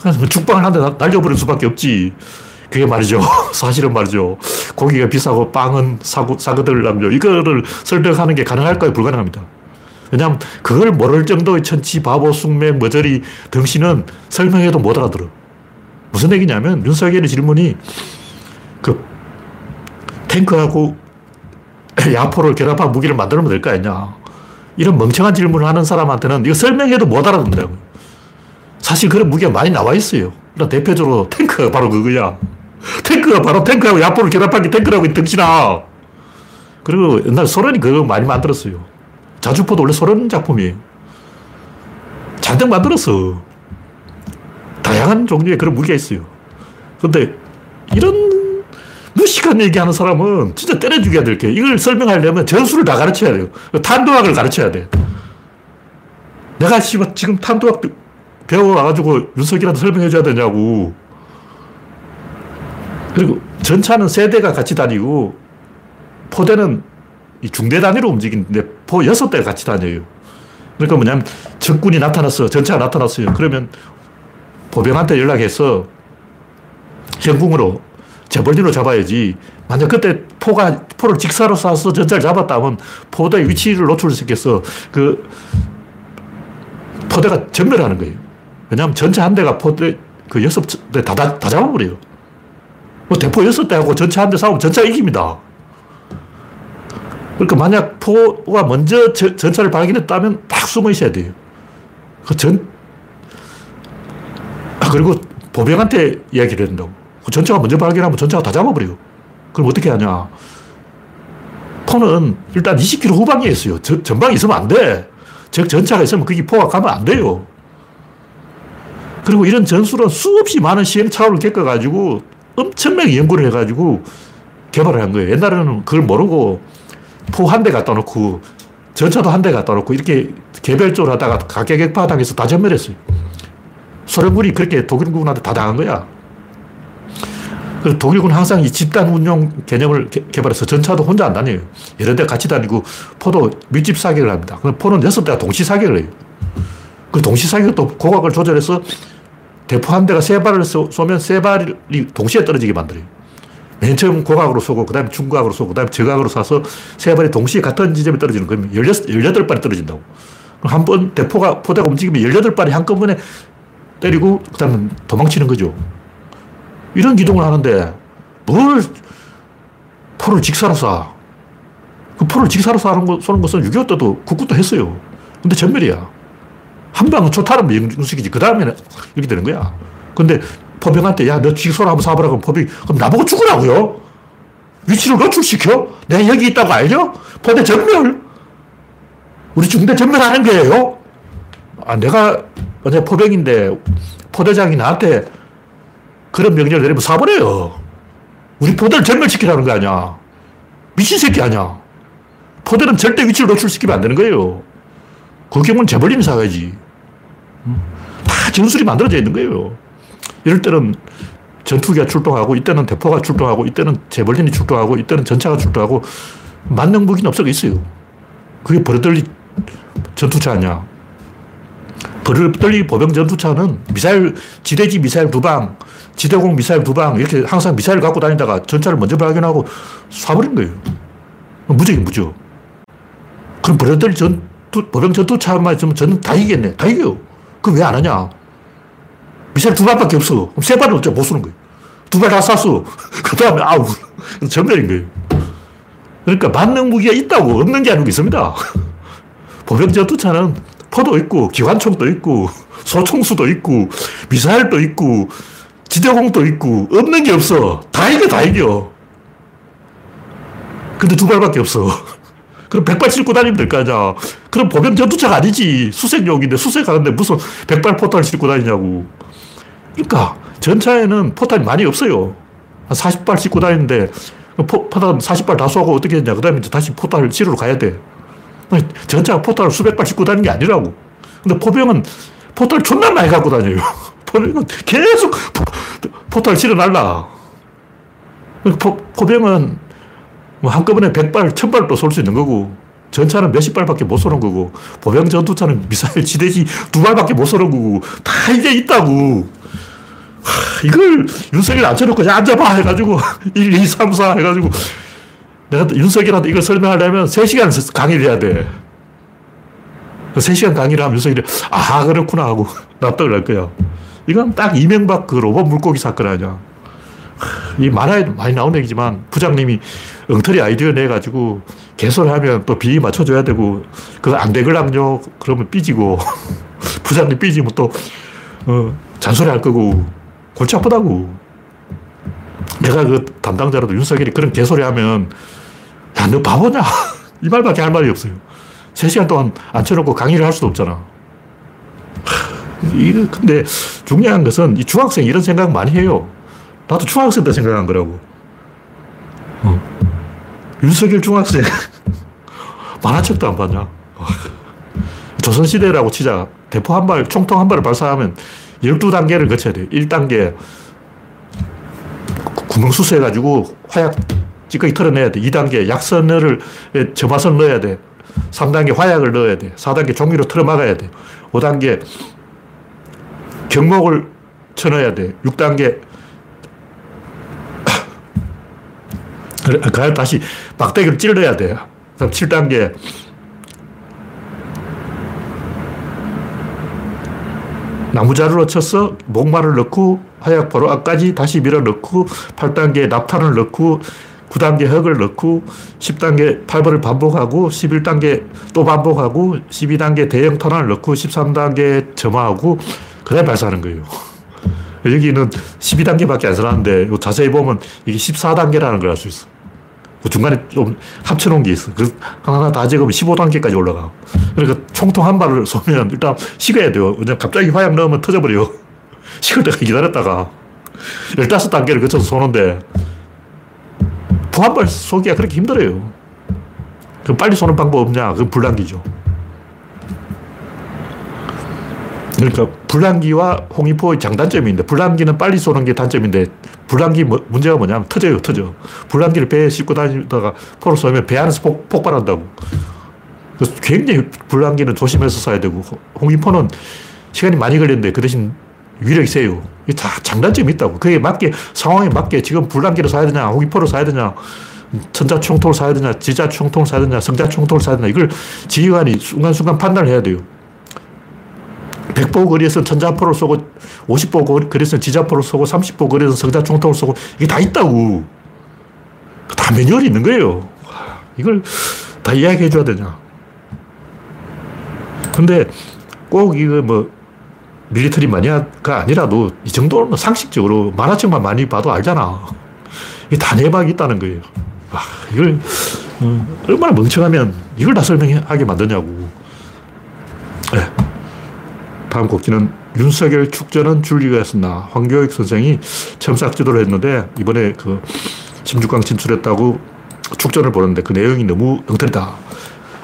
그래서 뭐 죽빵을 한 대 날려버릴 수밖에 없지. 그게 말이죠. 사실은 말이죠. 고기가 비싸고 빵은 사고, 사거들라며 이거를 설명하는 게 가능할까요? 불가능합니다. 왜냐하면 그걸 모를 정도의 천치, 바보, 숙맥, 머저리, 덩신은 설명해도 못 알아들어. 무슨 얘기냐면 윤석열의 질문이 그 탱크하고 야포를 결합한 무기를 만들면 될 거 아니냐. 이런 멍청한 질문을 하는 사람한테는 이거 설명해도 못 알아듣는다고. 사실 그런 무기가 많이 나와 있어요. 그러니까 대표적으로 탱크가 바로 그거야. 탱크가 바로 탱크하고 야포를 결합한 게 탱크라고 덩치나. 그리고 옛날 소련이 그거 많이 만들었어요. 자주포도 원래 소련 작품이에요. 잔뜩 만들었어. 다양한 종류의 그런 무기가 있어요. 근데 이런 무식한 얘기하는 사람은 진짜 때려 죽여야 될 게, 이걸 설명하려면 전술을 다 가르쳐야 돼요. 탄도학을 가르쳐야 돼. 내가 지금 탄도학 배워와가지고 윤석열한테 설명해줘야 되냐고. 그리고 전차는 세대가 같이 다니고, 포대는 중대 단위로 움직이는데, 포 여섯 대가 같이 다녀요. 그러니까 뭐냐면, 적군이 나타났어. 전차가 나타났어요. 그러면 보병한테 연락해서 현궁으로 재벌리로 잡아야지. 만약 그때 포가, 포를 직사로 쏴서 전차를 잡았다면 포대의 위치를 노출시켜서 그 포대가 전멸하는 거예요. 왜냐하면 전차 한 대가 포대 그 여섯 대 다, 다, 다 잡아버려요. 뭐 대포 여섯 대하고 전차 한대 싸우면 전차가 이깁니다. 그러니까 만약 포가 먼저 저, 전차를 발견했다면 딱 숨어 있어야 돼요. 그 전, 아, 그리고 보병한테 이야기를. 그 전차가 먼저 발견하면 전차가 다 잡아버려요. 그럼 어떻게 하냐. 포는 일단 20km 후방에 있어요. 저, 전방에 있으면 안 돼. 즉, 전차가 있으면 거기 포가 가면 안 돼요. 그리고 이런 전술은 수없이 많은 시행착오를 겪어가지고 엄청나게 연구를 해가지고 개발을 한 거예요. 옛날에는 그걸 모르고 포 한 대 갖다 놓고 전차도 한 대 갖다 놓고 이렇게 개별적으로 하다가 각계 격파당해서 다 전멸했어요. 소련군이 그렇게 독일군한테 다 당한 거야. 그 독일군 항상 이 집단 운용 개념을 개, 발해서 전차도 혼자 안 다녀요. 여러 대 같이 다니고 포도 밀집 사격을 합니다. 그럼 포는 여섯 대가 동시 사격을 해요. 그 동시 사격도 고각을 조절해서 대포 한 대가 세 발을 쏘면 세 발이 동시에 떨어지게 만들어요. 맨 처음 고각으로 쏘고, 그 다음에 중각으로 쏘고, 그 다음에 저각으로 쏴서 세 발이 동시에 같은 지점에 떨어지는 거면 16, 발이 떨어진다고. 한 번 대포가, 포대가 움직이면 18발이 한꺼번에 때리고, 그 다음에 도망치는 거죠. 이런 기동을 하는데, 뭘 포를 직사로 쏴. 그 포를 직사로 쏘는, 거, 쏘는 것은 6.25 때도 국구도 했어요. 근데 전멸이야. 한 방은 초탈은 영숙이지. 그 다음에는 이렇게 되는 거야. 근데 포병한테 야, 너 직소를 한번 쏴보라 그럼 포병이 그럼 나보고 죽으라고요? 위치를 노출시켜? 내가 여기 있다고 알려? 포대 전멸? 우리 중대 전멸하는 거예요? 아, 내가 어제 포병인데 포대장이 나한테 그런 명령을 내리면 쏴버려요. 우리 포대를 전멸시키라는 거 아니야. 미친 새끼 아니야. 포대는 절대 위치를 노출시키면 안 되는 거예요. 그 경우는 재벌림이 사야지. 다 전술이 만들어져 있는 거예요. 이럴 때는 전투기가 출동하고, 이때는 대포가 출동하고, 이때는 재벌린이 출동하고, 이때는 전차가 출동하고, 만능 무기는 없어가 있어요. 그게 버릇들리 전투차 아니야. 버릇들리 보병 전투차는 미사일, 지대지 미사일 두 방, 지대공 미사일 두 방, 이렇게 항상 미사일 갖고 다니다가 전차를 먼저 발견하고 쏴버린 거예요. 무적이 무적. 그럼 버릇들리 전, 보병 전투차만 있으면 저는 다 이겼네. 다 이겨요. 그럼 왜 안 하냐? 미사일 두 발밖에 없어. 그럼 세 발은 어째 못 쏘는 거예요. 두 발 다 쐈어. 그 다음에 아우, 전멸인 거예요. 그러니까 만능 무기가 있다고 없는 게 아니고 있습니다. 보병 전투차는 포도 있고, 기관총도 있고, 소총수도 있고, 미사일도 있고, 지대공도 있고, 없는 게 없어. 다 이겨, 다 이겨. 근데 두 발밖에 없어. 그럼 백발 싣고 다니면 될 거 아니야. 그럼 보병 전투차가 아니지. 수색용인데 수색하는데 무슨 백발 포탄 싣고 다니냐고. 그러니까 전차에는 포탄이 많이 없어요. 한 40발 싣고 다니는데 포, 탄 40발 다 쏘고 어떻게 했냐. 그 다음에 다시 포탄을 실으러 가야 돼. 전차가 포탄을 수백 발 싣고 다니는 게 아니라고. 근데 포병은 포탄을 존나 많이 갖고 다녀요. 포병은 계속 포, 탄을 실어 날라. 포, 포병은 뭐 한꺼번에 100발, 1000발도 쏠 수 있는 거고, 전차는 몇십 발밖에 못 쏘는 거고, 보병 전투차는 미사일 지대지 두 발밖에 못 쏘는 거고, 다 이게 있다고. 하, 이걸 윤석열 앉혀놓고 앉아봐 해가지고, 1, 2, 3, 4 해가지고, 내가 윤석열한테 이걸 설명하려면 3시간 강의를 해야 돼. 3시간 강의를 하면 윤석열이, 아, 그렇구나 하고 납득을 할 거야. 이건 딱 이명박 그 로봇 물고기 사건 아니야. 이 만화에 많이 나온 얘기지만 부장님이 엉터리 아이디어 내가지고 개설하면 또 비위 맞춰줘야 되고 그거 안 되걸랑요 그러면 삐지고 부장님 삐지면 또 어, 잔소리 할 거고 골치 아프다고 내가 그 담당자라도 윤석열이 그런 개소리 하면 야 너 바보냐 이 말밖에 할 말이 없어요 3시간 동안 앉혀놓고 강의를 할 수도 없잖아 이 근데 중요한 것은 이 중학생이 이런 생각 많이 해요 나도 중학생 때 생각한 거라고. 어. 윤석열 중학생. 만화책도 안 봤냐? 조선시대라고 치자. 대포 한 발, 총통 한 발을 발사하면 12단계를 거쳐야 돼 1단계 구멍 수수해가지고 화약 찌꺼기 털어내야 돼. 2단계 약선을, 점화선 넣어야 돼. 3단계 화약을 넣어야 돼. 4단계 종이로 틀어막아야 돼. 5단계 경목을 쳐넣어야 돼. 6단계 그 다시 막대기를 찔러야 돼요. 그럼 7단계. 나무자루로 쳐서 목말을 넣고 화약포로 앞까지 다시 밀어 넣고 8단계 납탄을 넣고 9단계 흙을 넣고 10단계 팔벌을 반복하고 11단계 또 반복하고 12단계 대형 탄환을 넣고 13단계 점화하고 그 다음에 발사하는 거예요. 여기는 12단계밖에 안 써놨는데 자세히 보면 이게 14단계라는 걸 알 수 있어. 그 중간에 좀 합쳐놓은 게 있어. 그 하나 다 적으면 15단계까지 올라가. 그러니까 총통 한 발을 쏘면 일단 식어야 돼요. 왜냐면 갑자기 화약 넣으면 터져버려. 식을 때까지 기다렸다가 15단계를 거쳐서 쏘는데 부한발 쏘기가 그렇게 힘들어요. 그럼 빨리 쏘는 방법 없냐? 그건 불량기죠. 그러니까 불량기와 홍위포의 장단점이 있는데 불량기는 빨리 쏘는 게 단점인데 불란기 뭐, 문제가 뭐냐면 터져요, 터져. 불란기를 배에 싣고 다니다가 포를 쏘면 배 안에서 폭, 폭발한다고. 굉장히 불란기는 조심해서 쏴야 되고, 홍기포는 시간이 많이 걸리는데 그 대신 위력이 세요. 이게 다 장단점이 있다고. 그게 맞게, 상황에 맞게 지금 불란기를 쏴야 되냐, 홍기포를 쏴야 되냐, 천자총통을 쏴야 되냐, 지자총통을 쏴야 되냐, 성자총통을 쏴야 되냐, 이걸 지휘관이 순간순간 판단을 해야 돼요. 100보 거리에서 천자포를 쏘고 50보 거리에서 지자포를 쏘고 30보 거리에서 성자총통을 쏘고 이게 다 있다고. 다 매뉴얼이 있는 거예요. 이걸 다 이야기해 줘야 되냐. 근데 꼭 이거 뭐 밀리터리 마니아가 아니라도 이 정도는 상식적으로 만화책만 많이 봐도 알잖아. 이게 다 내막이 있다는 거예요. 와, 이걸 음, 얼마나 멍청하면 이걸 다 설명하게 만드냐고. 네. 다음 곡지는 윤석열 축전은 줄리가 였었나. 황교익 선생이 첨삭 지도를 했는데 이번에 그 16강 진출했다고 축전을 보는데 그 내용이 너무 엉터리다.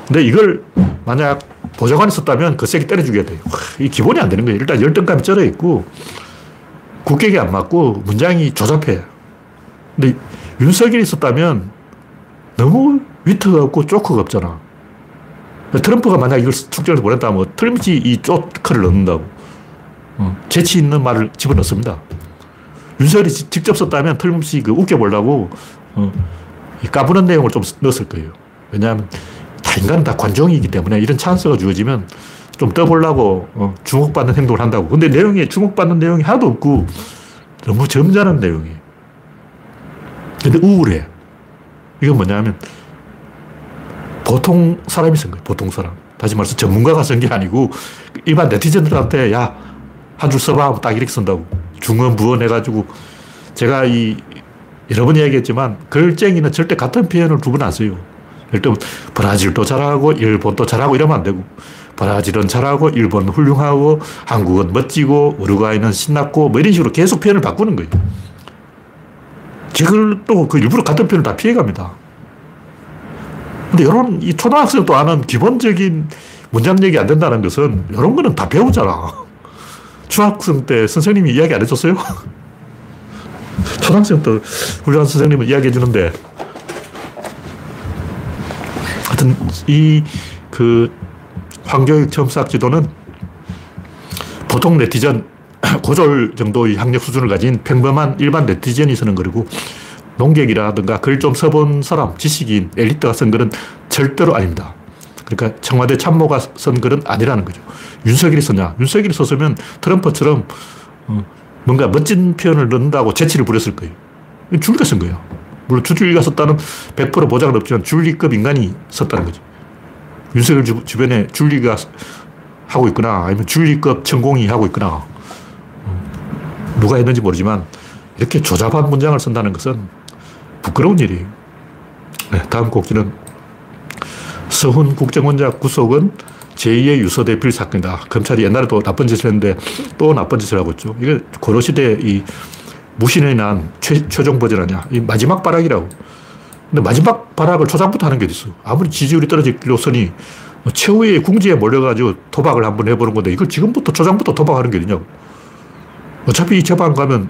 근데 이걸 만약 보좌관이 썼다면 그 세게 때려주게 돼요. 이 기본이 안 되는 거예요. 일단 열등감이 쩔어 있고 국격이 안 맞고 문장이 조잡해. 근데 윤석열이 썼다면 너무 위트가 없고 쪼크가 없잖아. 트럼프가 만약 이걸 축제를 보냈다면 틀림없이 이 쪼크를 넣는다고. 어, 재치 있는 말을 집어넣습니다. 윤석열이 직접 썼다면 틀림없이 그 웃겨보려고 어, 까부는 내용을 좀 넣었을 거예요. 왜냐하면 다 인간은 다 관종이기 때문에 이런 찬스가 주어지면 좀 떠보려고 어, 주목받는 행동을 한다고. 근데 내용에 주목받는 내용이 하나도 없고 너무 점잖은 내용이에요. 근데 우울해. 이건 뭐냐면 보통 사람이 쓴 거예요. 보통 사람. 다시 말해서 전문가가 쓴 게 아니고 일반 네티즌들한테 야, 한 줄 써봐. 딱 이렇게 쓴다고. 중언, 부언 해가지고 제가 이 여러 번 이야기했지만 글쟁이는 절대 같은 표현을 두 번 안 써요. 들면 브라질도 잘하고 일본도 잘하고 이러면 안 되고 브라질은 잘하고 일본은 훌륭하고 한국은 멋지고 우루과이는 신났고 뭐 이런 식으로 계속 표현을 바꾸는 거예요. 지금 그 일부러 같은 표현을 다 피해갑니다. 근데 이런 이 초등학생도 아는 기본적인 문장 얘기 안 된다는 것은 이런 거는 다 배우잖아. 중학생 때 선생님이 이야기 안 해줬어요? 초등학생 때 훌륭한 선생님은 이야기 해 주는데 하여튼 이 그 황교익 첨삭 지도는 보통 네티즌 고졸 정도의 학력 수준을 가진 평범한 일반 네티즌이 쓰는 거고 농객이라든가 글 좀 써본 사람, 지식인, 엘리트가 쓴 글은 절대로 아닙니다. 그러니까 청와대 참모가 쓴 글은 아니라는 거죠. 윤석열이 썼냐? 윤석열이 썼으면 트럼프처럼 어, 뭔가 멋진 표현을 넣는다고 재치를 부렸을 거예요. 줄리가 쓴 거예요. 물론 주줄리가 썼다는 100% 보장은 없지만 줄리급 인간이 썼다는 거죠. 윤석열 주변에 줄리가 하고 있거나 아니면 줄리급 천공이 하고 있거나 어, 누가 했는지 모르지만 이렇게 조잡한 문장을 쓴다는 것은 부끄러운 일이에요. 네, 다음 곡지는 서훈 국정원장 구속은 제2의 유서대필 사건이다. 검찰이 옛날에 도 나쁜 짓을 했는데 또 나쁜 짓을 하고 있죠. 이게 고려시대 이 무신에 난 최, 최종 버전 아니야. 이 마지막 발악이라고. 근데 마지막 발악을 초장부터 하는 게 있어. 아무리 지지율이 떨어지기로서니 최후의 궁지에 몰려가지고 도박을 한번 해보는 건데 이걸 지금부터 초장부터 도박하는 게 어디냐고. 어차피 이 재판 가면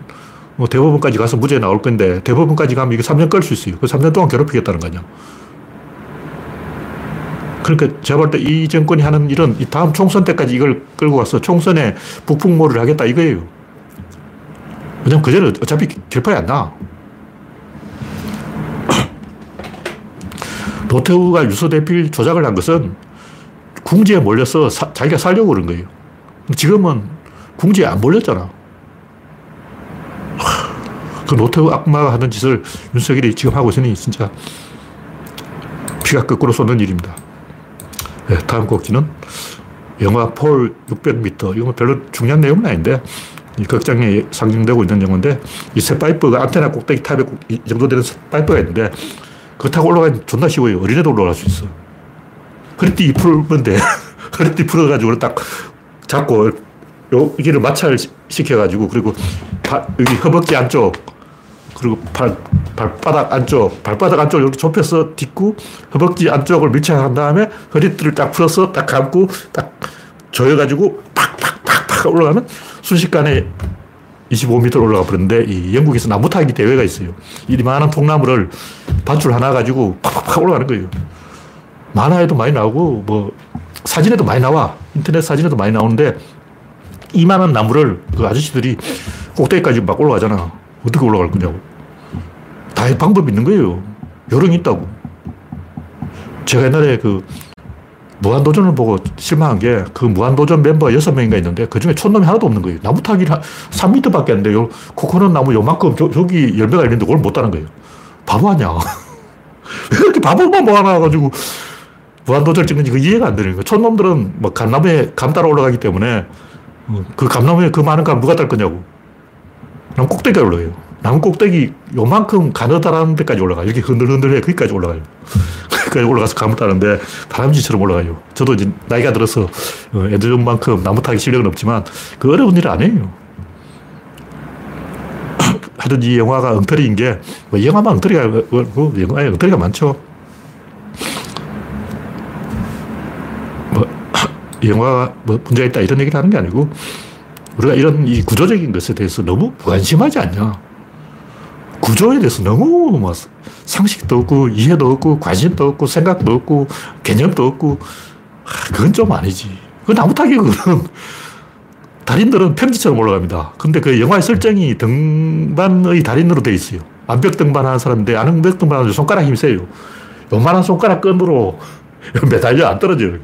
뭐 대법원까지 가서 무죄 나올 건데 대법원까지 가면 이게 3년 끌 수 있어요. 그 3년 동안 괴롭히겠다는 거 아니야. 그러니까 제가 볼 때 이 정권이 하는 일은 이 다음 총선 때까지 이걸 끌고 가서 총선에 북풍모를 하겠다 이거예요. 왜냐면 그전에 어차피 결판이 안 나. 노태우가 유서대필 조작을 한 것은 궁지에 몰려서 사, 자기가 살려고 그런 거예요. 지금은 궁지에 안 몰렸잖아. 그 노태우 악마가 하는 짓을 윤석열이 지금 하고 있으니 진짜 피가 거꾸로 쏟는 일입니다. 네, 다음 곡지는 영화 폴 600m. 이건 별로 중요한 내용은 아닌데, 이 극장에 상징되고 있는 영화인데, 이 새 파이프가 안테나 꼭대기 탑에 이 정도 되는 파이프가 있는데, 그거 타고 올라가면 존나 쉬워요. 어린애도 올라갈 수 있어. 허리띠 풀면 돼. 허리띠 풀어가지고 딱 잡고, 여기를 마찰 시켜가지고, 그리고 바, 여기 허벅지 안쪽, 그리고 발, 발바닥 안쪽, 발바닥 안쪽 이렇게 좁혀서 딛고 허벅지 안쪽을 밀착한 다음에 허리띠를 딱 풀어서 딱 감고 딱 조여가지고 팍팍 올라가면 순식간에 25m 올라가 버렸는데 이 영국에서 나무 타기 대회가 있어요. 이만한 통나무를 밧줄 하나 가지고 팍팍팍 올라가는 거예요. 만화에도 많이 나오고 뭐 사진에도 많이 나와. 인터넷 사진에도 많이 나오는데 이만한 나무를 그 아저씨들이 꼭대기까지 막 올라가잖아. 어떻게 올라갈 거냐고. 다 방법이 있는 거예요. 요령이 있다고. 제가 옛날에 그 무한도전을 보고 실망한 게 그 무한도전 멤버 6명인가 있는데 그 중에 촌놈이 하나도 없는 거예요. 나무 타기 3m 밖에 안 돼요. 코코넛 나무 요만큼 저, 저기 열매가 있는데 그걸 못 따는 거예요. 바보 아니야. 왜 이렇게 바보만 모아놔가지고 무한도전을 찍는지 그 이해가 안 되는 거예요. 촌놈들은 뭐 감나무에 감 따라 올라가기 때문에 어, 그 감나무에 그 많은 감 누가 딸 거냐고. 난 꼭대기에 올라가요. 나무 꼭대기 요만큼 가느다라는 데까지 올라가. 이렇게 흔들흔들해. 거기까지 올라가요. 거기까지 올라가서 감을 따는데 다람쥐처럼 올라가요. 저도 이제 나이가 들어서 어, 애들만큼 나무 타기 실력은 없지만 그 어려운 일은 아니에요. 하여튼 이 영화가 엉터리인 게, 뭐 영화만 엉터리가, 뭐 영화에 엉터리가 많죠. 뭐, 이 영화가 뭐 문제가 있다 이런 얘기를 하는 게 아니고, 우리가 이런 이 구조적인 것에 대해서 너무 무관심하지 않냐. 구조에 대해서 너무 뭐 상식도 없고 이해도 없고 관심도 없고 생각도 없고 개념도 없고 그건 좀 아니지. 그 나무 타기 그거는 달인들은 평지처럼 올라갑니다. 근데 그 영화의 설정이 등반의 달인으로 돼 있어요. 암벽 등반하는 사람인데 암벽 등반하는 손가락 힘이 세요. 요만한 손가락 끈으로 매달려 안 떨어져요.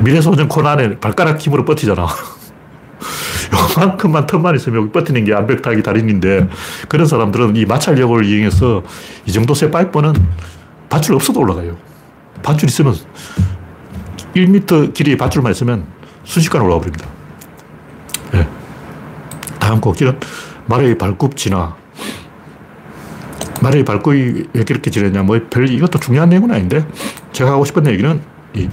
미래소년 코난의 발가락 힘으로 버티잖아. 요만큼만 틈만 있으면 여기 버티는 게 암벽 타기 달인인데 그런 사람들은 이 마찰력을 이용해서 이 정도 세 파이프는 밧줄 없어도 올라가요. 밧줄 있으면 1m 길이의 밧줄만 있으면 순식간에 올라가 버립니다. 네. 다음 곡지는 말의 발굽지나 말의 발굽이 왜 이렇게 지냈냐 뭐 별 이것도 중요한 내용은 아닌데 제가 하고 싶은 얘기는 이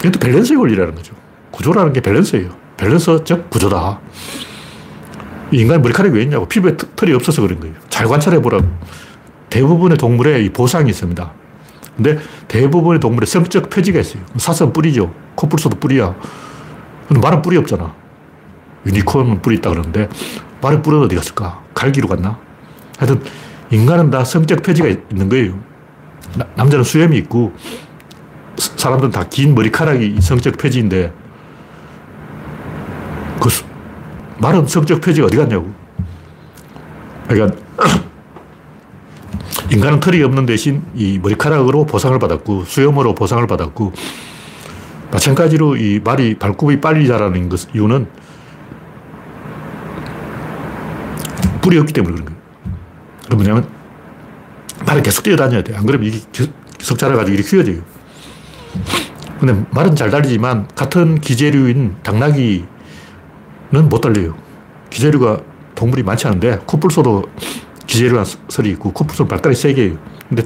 이것도 밸런스의 원리라는 거죠. 구조라는 게 밸런스예요. 밸런스적 구조다. 인간 머리카락이 왜 있냐고. 피부에 털이 없어서 그런 거예요. 잘 관찰해 보라고. 대부분의 동물에 이 보상이 있습니다. 근데 대부분의 동물에 성적 표지가 있어요. 사슴 뿌리죠. 코뿔소도 뿌리야. 근데 말은 뿌리 없잖아. 유니콘은 뿌리 있다 그러는데 말은 뿌리는 어디 갔을까? 갈기로 갔나? 하여튼 인간은 다 성적 표지가 있는 거예요. 나, 남자는 수염이 있고 사람들은 다 긴 머리카락이 성적 표지인데 그 수, 말은 성적 표지가 어디 갔냐고. 그러니까 인간은 털이 없는 대신 이 머리카락으로 보상을 받았고 수염으로 보상을 받았고 마찬가지로 이 말이 발굽이 빨리 자라는 것 이유는 뿔이 없기 때문에 그런 거예요. 그 뭐냐면 말은 계속 뛰어다녀야 돼. 안 그러면 이게 계속 자라가지고 이렇게 휘어져요. 근데 말은 잘 달리지만 같은 기재류인 당나귀는 못 달려요. 기재류가 동물이 많지 않은데 코뿔소도 기재류한 설이 있고 코뿔소는 발가락이 세 개예요. 근데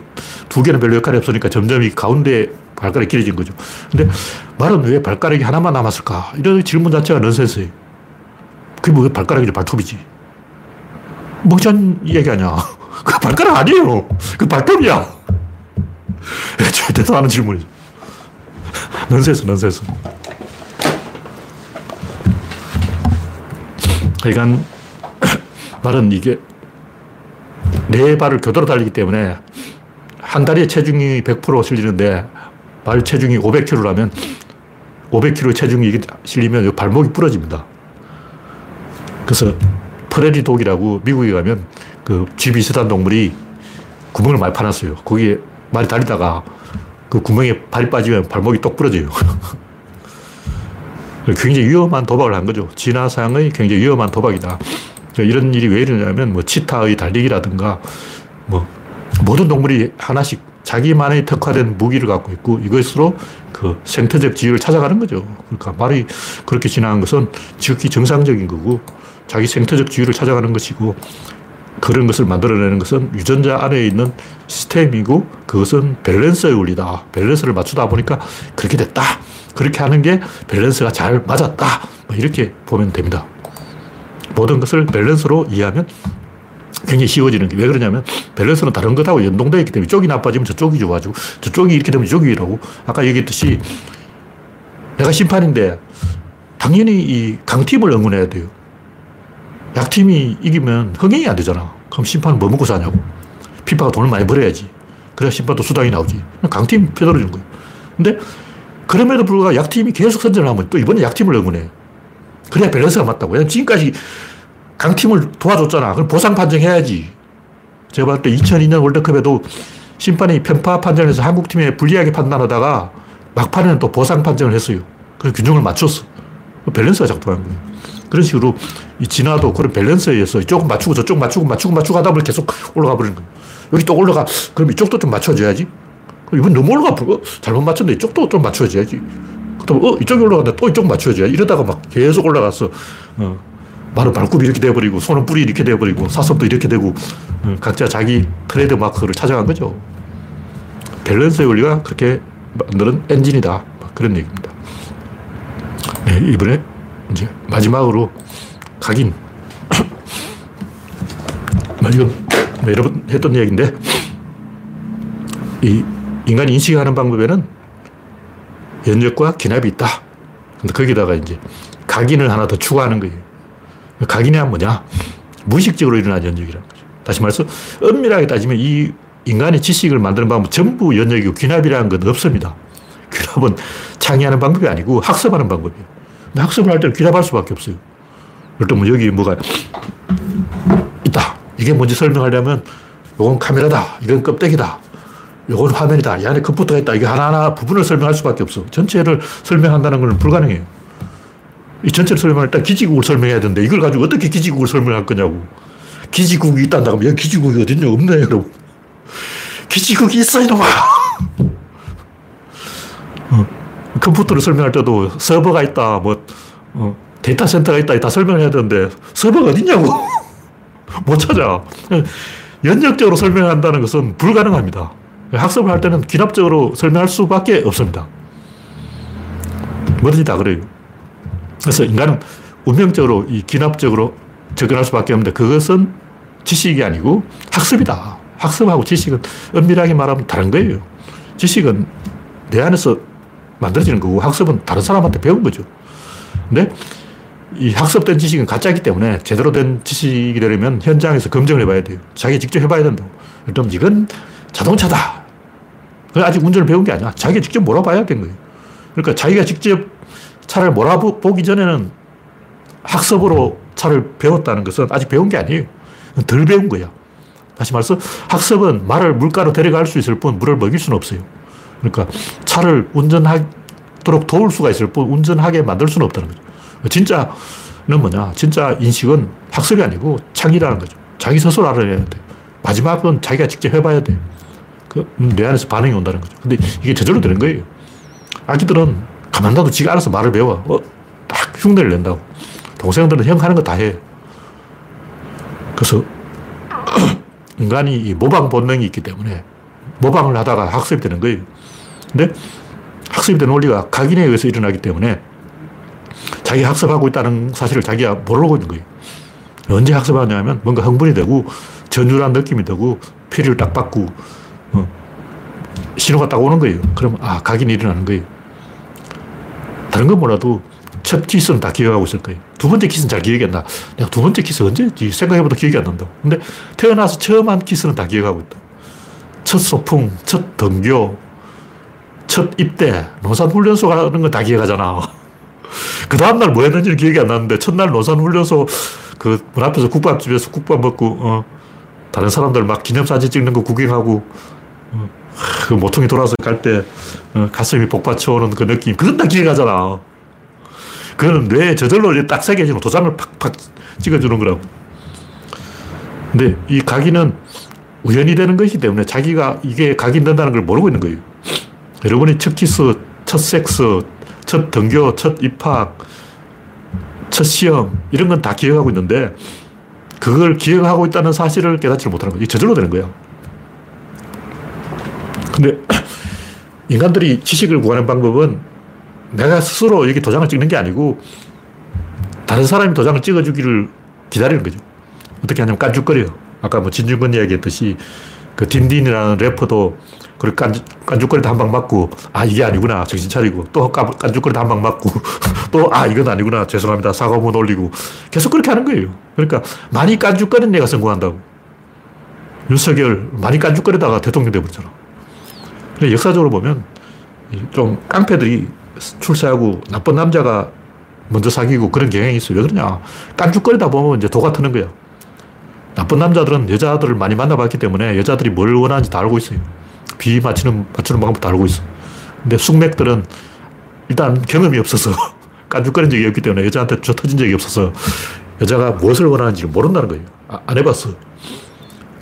두 개는 별로 역할이 없으니까 점점 이 가운데 발가락이 길어진 거죠. 근데 말은 왜 발가락이 하나만 남았을까? 이런 질문 자체가 넌센스예요. 그게 뭐 발가락이지 발톱이지. 멍청한 얘기 아니야. 그 발가락 아니에요. 그 발톱이야. 하는 질문이죠. 넌센스, 넌센스. 그러니까 말은 이게 네 발을 교대로 달리기 때문에 한 다리에 체중이 100% 실리는데 말 체중이 500kg라면 500kg 체중이 실리면 발목이 부러집니다. 그래서 프레리 독이라고 미국에 가면 그쥐 비슷한 동물이 구멍을 많이 파놨어요. 거기에 말이 달리다가 그 구멍에 발이 빠지면 발목이 똑 부러져요. 굉장히 위험한 도박을 한 거죠. 진화상의 굉장히 위험한 도박이다. 이런 일이 왜 이러냐면 뭐 치타의 달리기라든가 뭐 모든 동물이 하나씩 자기만의 특화된 무기를 갖고 있고 이것으로 그 생태적 지위를 찾아가는 거죠. 그러니까 말이 그렇게 진화한 것은 지극히 정상적인 거고 자기 생태적 지위를 찾아가는 것이고 그런 것을 만들어내는 것은 유전자 안에 있는 시스템이고 그것은 밸런스의 원리다. 밸런스를 맞추다 보니까 그렇게 됐다. 그렇게 하는 게 밸런스가 잘 맞았다. 뭐 이렇게 보면 됩니다. 모든 것을 밸런스로 이해하면 굉장히 쉬워지는 게 왜 그러냐면 밸런스는 다른 것하고 연동되어 있기 때문에 쪽이 나빠지면 저쪽이 좋아지고 저쪽이 이렇게 되면 저쪽이 이라고 아까 얘기했듯이 내가 심판인데 당연히 이 강팀을 응원해야 돼요. 약팀이 이기면 흥행이 안 되잖아. 그럼 심판은 뭐 먹고 사냐고. 피파가 돈을 많이 벌어야지. 그래야 심판도 수당이 나오지. 강팀 빼돌려주는 거예요. 근데 그럼에도 불구하고 약팀이 계속 선전을 하면 또 이번에 약팀을 응원해. 그래야 밸런스가 맞다고. 왜냐면 지금까지 강팀을 도와줬잖아. 그럼 보상 판정해야지. 제가 봤을 때 2002년 월드컵에도 심판이 편파 판정해서 한국 팀에 불리하게 판단하다가 막판에는 또 보상 판정을 했어요. 그래서 균형을 맞췄어. 밸런스가 작동한 거예요. 그런 식으로 이 진화도 그런 밸런스에 의해서 이쪽은 맞추고 저쪽 맞추고 맞추고 맞추고 하다 보면 계속 올라가 버리는 거예요. 여기 또 올라가. 그럼 이쪽도 좀 맞춰줘야지. 이번 너무 올라가. 어, 잘못 맞췄는데 이쪽도 좀 맞춰줘야지. 그다음 어, 이쪽이 올라갔는데 또 이쪽 맞춰줘야지. 이러다가 막 계속 올라갔어. 어. 말은 발굽이 이렇게 돼버리고, 손은 뿔이 이렇게 돼버리고, 사슴도 이렇게 되고, 어, 각자 자기 트레이드 마크를 찾아간 거죠. 밸런스의 원리가 그렇게 만드는 엔진이다. 그런 얘기입니다. 네, 이번에 이제 마지막으로 각인. 이건 여러 번 했던 이야기인데, 이 인간이 인식하는 방법에는 연력과 기납이 있다. 근데 거기다가 이제 각인을 하나 더 추가하는 거예요. 각인이 뭐냐? 무의식적으로 일어난 연력이라는 거죠. 다시 말해서 엄밀하게 따지면 이 인간의 지식을 만드는 방법 전부 연력이고 귀납이라는 건 없습니다. 귀납은 창의하는 방법이 아니고 학습하는 방법이에요. 근데 학습을 할 때는 귀납할 수밖에 없어요. 그럴 뭐 여기 뭐가 있다. 이게 뭔지 설명하려면 이건 카메라다. 이건 껍데기다. 이건 화면이 다. 이 안에 컴퓨터가 있다. 이게 하나하나 부분을 설명할 수밖에 없어. 전체를 설명한다는 건 불가능해요. 이 전체를 설명할 때 기지국을 설명해야 되는데 이걸 가지고 어떻게 기지국을 설명할 거냐고. 기지국이 있다고 하면 여기 기지국이 어딨냐 없네 여러분. 기지국이 있어 이놈아. 어, 컴퓨터를 설명할 때도 서버가 있다 뭐 어, 데이터 센터가 있다 다 설명해야 되는데 서버가 어딨냐고. 못 찾아. 연역적으로 설명한다는 것은 불가능합니다. 학습을 할 때는 기납적으로 설명할 수밖에 없습니다. 뭐든지 다 그래요. 그래서 인간은 운명적으로 이 기납적으로 접근할 수밖에 없는데 그것은 지식이 아니고 학습이다. 학습하고 지식은 엄밀하게 말하면 다른 거예요. 지식은 내 안에서 만들어지는 거고 학습은 다른 사람한테 배운 거죠. 근데 이 학습된 지식은 가짜이기 때문에 제대로 된 지식이 되려면 현장에서 검증을 해봐야 돼요. 자기 직접 해봐야 된다고. 일단 이건 자동차다. 아직 운전을 배운 게 아니야. 자기가 직접 몰아봐야 된 거예요. 그러니까 자기가 직접 차를 몰아보기 전에는 학습으로 차를 배웠다는 것은 아직 배운 게 아니에요. 덜 배운 거야. 다시 말해서 학습은 말을 물가로 데려갈 수 있을 뿐 물을 먹일 수는 없어요. 그러니까 차를 운전하도록 도울 수가 있을 뿐 운전하게 만들 수는 없다는 거죠. 진짜는 뭐냐? 진짜 인식은 학습이 아니고 창의라는 거죠. 자기 스스로 알아내야 돼. 마지막은 자기가 직접 해봐야 돼. 그, 내 안에서 반응이 온다는 거죠. 근데 이게 저절로 되는 거예요. 아기들은 가만 놔도 지가 알아서 말을 배워. 어, 딱 흉내를 낸다고. 동생들은 형 하는 거 다 해. 그래서 인간이 모방 본능이 있기 때문에 모방을 하다가 학습이 되는 거예요. 근데 학습이 되는 원리가 각인에 의해서 일어나기 때문에 자기 학습하고 있다는 사실을 자기가 모르고 있는 거예요. 언제 학습하냐면 뭔가 흥분이 되고 전율한 느낌이 되고 피리를 딱 받고 어, 신호가 딱 오는 거예요. 그럼 아 각인이 일어나는 거예요. 다른 건 몰라도 첫 키스는 다 기억하고 있을 거예요. 두 번째 키스는 잘 기억이 안 나. 내가 두 번째 키스 언제지? 생각해봐도 기억이 안 난다고. 근데 태어나서 처음 한 키스는 다 기억하고 있다. 첫 소풍, 첫 등교, 첫 입대, 논산훈련소 가는 건 다 기억하잖아. 그 다음날 뭐 했는지는 기억이 안 나는데, 첫날 논산훈련소 그 문 앞에서 국밥집에서 국밥 먹고, 어, 다른 사람들 막 기념사진 찍는 거 구경하고, 어, 그 모퉁이 돌아서 갈 때, 어, 가슴이 복받쳐오는 그 느낌, 그건 다 기억하잖아. 그거는 뇌에 저절로 딱 새겨지는 도장을 팍팍 찍어주는 거라고. 근데 이 각인은 우연이 되는 것이기 때문에 자기가 이게 각인된다는 걸 모르고 있는 거예요. 여러분이 첫 키스, 첫 섹스, 첫 등교, 첫 입학, 첫 시험, 이런 건 다 기억하고 있는데, 그걸 기억하고 있다는 사실을 깨닫지 못하는 거예요. 저절로 되는 거예요. 근데 인간들이 지식을 구하는 방법은 내가 스스로 여기 도장을 찍는 게 아니고 다른 사람이 도장을 찍어주기를 기다리는 거죠. 어떻게 하냐면 깐죽거려요. 아까 뭐 진중권 이야기 했듯이 그 딘딘이라는 래퍼도 그리고 깐죽, 깐죽 거리다 한 방 맞고, 아, 이게 아니구나. 정신 차리고, 또 깐죽거리다 한 방 맞고, 또, 아, 이건 아니구나. 죄송합니다. 사과 한번 올리고. 계속 그렇게 하는 거예요. 그러니까, 많이 깐죽거린 애가 성공한다고. 윤석열, 많이 깐죽거리다가 대통령 돼버렸잖아. 역사적으로 보면, 좀 깡패들이 출세하고 나쁜 남자가 먼저 사귀고 그런 경향이 있어요. 왜 그러냐. 깐죽거리다 보면 이제 도가 트는 거야. 나쁜 남자들은 여자들을 많이 만나봤기 때문에 여자들이 뭘 원하는지 다 알고 있어요. 비 맞추는, 맞추는 방법 다 알고 있어. 근데 숙맥들은 일단 경험이 없어서 깐죽거린 적이 없기 때문에 여자한테 저 터진 적이 없어서 여자가 무엇을 원하는지 모른다는 거예요. 아, 안 해봤어.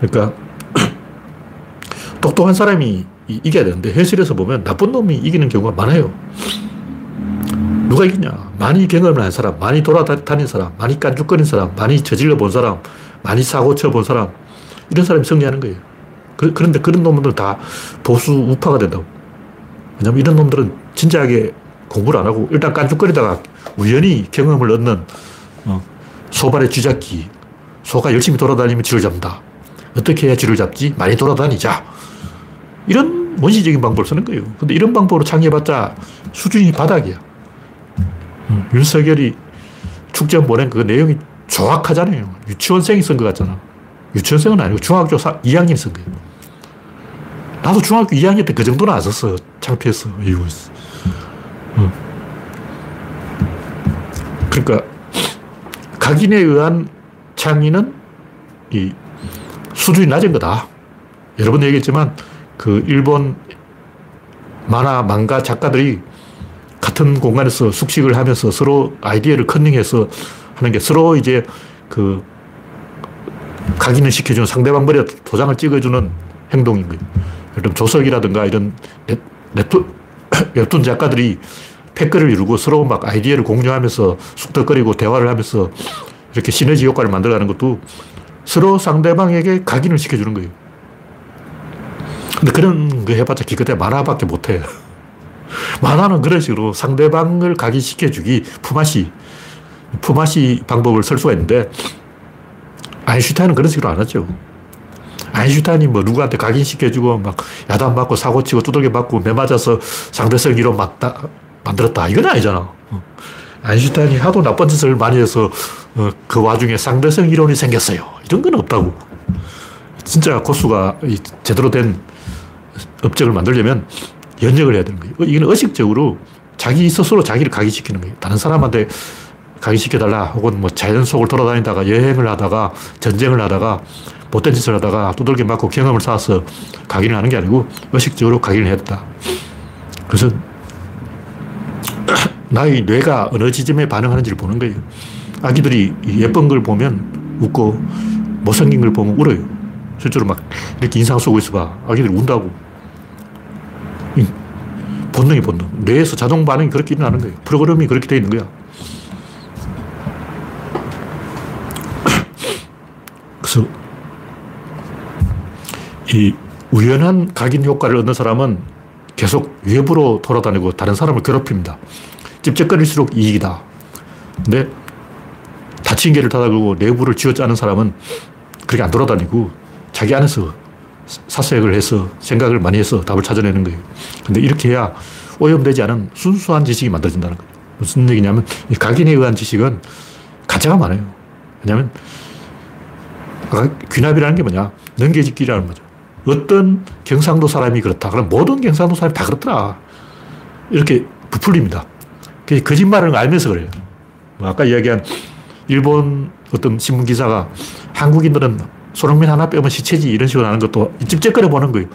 그러니까 똑똑한 사람이 이겨야 되는데 현실에서 보면 나쁜 놈이 이기는 경우가 많아요. 누가 이기냐? 많이 경험을 한 사람, 많이 돌아다닌 사람, 많이 깐죽거린 사람, 많이 저질러 본 사람, 많이 사고 쳐 본 사람, 이런 사람이 승리하는 거예요. 그, 런데 그런 놈들은 다 보수 우파가 된다고. 왜냐면 이런 놈들은 진지하게 공부를 안 하고 일단 깐죽거리다가 우연히 경험을 얻는 어, 소발의 쥐잡기. 소가 열심히 돌아다니면 쥐를 잡는다. 어떻게 해야 쥐를 잡지? 많이 돌아다니자. 이런 원시적인 방법을 쓰는 거예요. 근데 이런 방법으로 창의해봤자 수준이 바닥이야. 음, 윤석열이 축제원 보낸 그 내용이 정확하잖아요. 유치원생이 쓴 것 같잖아. 유치원생은 아니고 중학교 4, 2학년이 쓴 거예요. 나도 중학교 2학년 때 그 정도는 안 썼어. 창피했어. 이거. 어. 그러니까 각인에 의한 창의는 이 수준이 낮은 거다. 여러 번 얘기했지만 그 일본 만화, 망가 작가들이 같은 공간에서 숙식을 하면서 서로 아이디어를 컨닝해서 하는 게 서로 이제 그 각인을 시켜주는 상대방 머리에 도장을 찍어주는 행동인 거예요. 예를 들면 조석이라든가 이런 웹툰, 웹툰 작가들이 패거를 이루고 서로 막 아이디어를 공유하면서 쑥덕거리고 대화를 하면서 이렇게 시너지 효과를 만들어가는 것도 서로 상대방에게 각인을 시켜주는 거예요. 근데 그런 거 해봤자 기껏해 만화밖에 못해. 만화는 그런 식으로 상대방을 각인시켜주기, 품앗이, 품앗이 방법을 쓸 수가 있는데, 아인슈타인은 그런 식으로 안 하죠. 아인슈타인이 뭐 누구한테 각인시켜주고 막 야단 맞고 사고치고 두들겨 맞고 매 맞아서 상대성 이론 맞다, 만들었다. 이건 아니잖아. 어. 아인슈타인이 하도 나쁜 짓을 많이 해서 어, 그 와중에 상대성 이론이 생겼어요. 이런 건 없다고. 진짜 고수가 제대로 된 업적을 만들려면 연역을 해야 되는 거예요. 이건 의식적으로 자기 스스로 자기를 각인시키는 거예요. 다른 사람한테 각인시켜달라 혹은 뭐 자연 속을 돌아다니다가 여행을 하다가 전쟁을 하다가 못된 짓을 하다가 두들겨 맞고 경험을 쌓아서 각인을 하는 게 아니고 의식적으로 각인을 해야 된다. 그래서 나의 뇌가 어느 지점에 반응하는지를 보는 거예요. 아기들이 예쁜 걸 보면 웃고 못생긴 걸 보면 울어요. 실제로 막 이렇게 인상 쓰고 있어 봐. 아기들이 운다고. 본능이 본능. 뇌에서 자동 반응이 그렇게 일어나는 거예요. 프로그램이 그렇게 되어 있는 거야. 그래서 이 우연한 각인 효과를 얻는 사람은 계속 외부로 돌아다니고 다른 사람을 괴롭힙니다. 찝쩍거릴수록 이익이다. 근데 다친 개를 닫아주고 내부를 쥐어짜는 사람은 그렇게 안 돌아다니고 자기 안에서 사색을 해서 생각을 많이 해서 답을 찾아내는 거예요. 근데 이렇게 해야 오염되지 않은 순수한 지식이 만들어진다는 거예요. 무슨 얘기냐면 각인에 의한 지식은 가짜가 많아요. 왜냐하면 귀납이라는 게 뭐냐? 넘겨짓기라는 거죠. 어떤 경상도 사람이 그렇다. 그럼 모든 경상도 사람이 다 그렇더라. 이렇게 부풀립니다. 거짓말을 알면서 그래요. 뭐 아까 이야기한 일본 어떤 신문 기사가 한국인들은 손흥민 하나 빼면 시체지 이런 식으로 하는 것도 찝쩍거려 보는 거예요.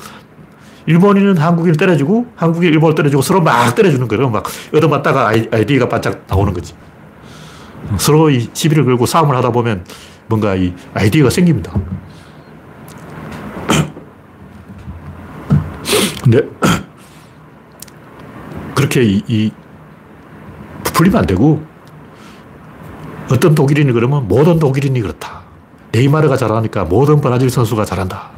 일본인은 한국인을 때려주고 한국인 일본을 때려주고 서로 막 때려주는 거예요. 막 얻어맞다가 아이디가 반짝 나오는 거지. 서로 이 시비를 걸고 싸움을 하다 보면 뭔가 이 아이디어가 생깁니다. 근데 그렇게 이, 이 부풀리면 안 되고 어떤 독일인이 그러면 모든 독일인이 그렇다. 네이마르가 잘하니까 모든 브라질 선수가 잘한다.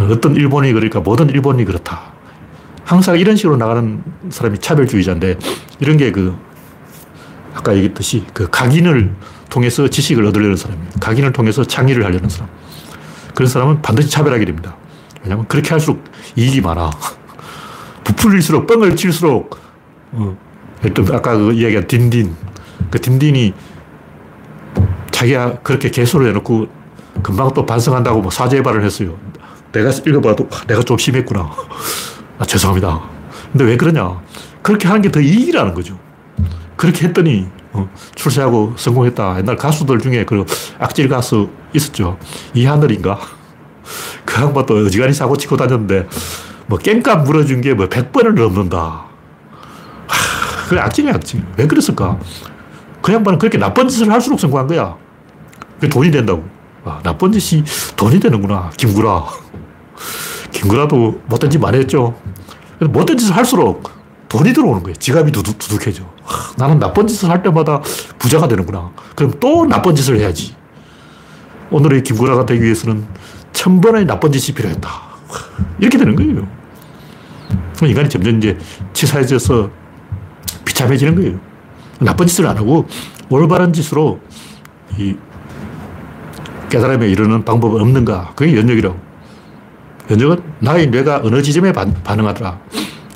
어떤 일본이 그러니까 모든 일본이 그렇다. 항상 이런 식으로 나가는 사람이 차별주의자인데 이런 게 그 아까 얘기했듯이 그 각인을 통해서 지식을 얻으려는 사람이에요. 각인을 통해서 창의를 하려는 사람. 그런 사람은 반드시 차별하게 됩니다. 왜냐면 그렇게 할수록 이익이 많아. 부풀릴수록 뻥을 칠수록, 어, 아까 그 이야기한 딘딘. 그 딘딘이 자기가 그렇게 개소를 해놓고 금방 또 반성한다고 뭐 사죄 발을 했어요. 내가 읽어봐도 아, 내가 좀 심했구나. 아, 죄송합니다. 근데 왜 그러냐. 그렇게 하는 게 더 이익이라는 거죠. 그렇게 했더니 어, 출세하고 성공했다. 옛날 가수들 중에 그 악질 가수 있었죠. 이하늘인가? 그 양반도 어지간히 사고 치고 다녔는데 뭐 깽값 물어준 게 뭐 100번을 넘는다. 하, 그게 악질이야, 악질. 왜 그랬을까? 그 양반은 그렇게 나쁜 짓을 할수록 성공한 거야. 그게 돈이 된다고. 아, 나쁜 짓이 돈이 되는구나. 김구라. 김구라도 못된 짓 많이 했죠. 못된 짓을 할수록 돈이 들어오는 거예요. 지갑이 두둑, 두둑해져. 하, 나는 나쁜 짓을 할 때마다 부자가 되는구나. 그럼 또 나쁜 짓을 해야지. 오늘의 김구라가 되기 위해서는 천 번의 나쁜 짓이 필요했다. 이렇게 되는 거예요. 인간이 점점 이제 치사해져서 비참해지는 거예요. 나쁜 짓을 안 하고 올바른 짓으로 이 깨달음에 이르는 방법은 없는가? 그게 연역이라고. 연역은 나의 뇌가 어느 지점에 반, 반응하더라.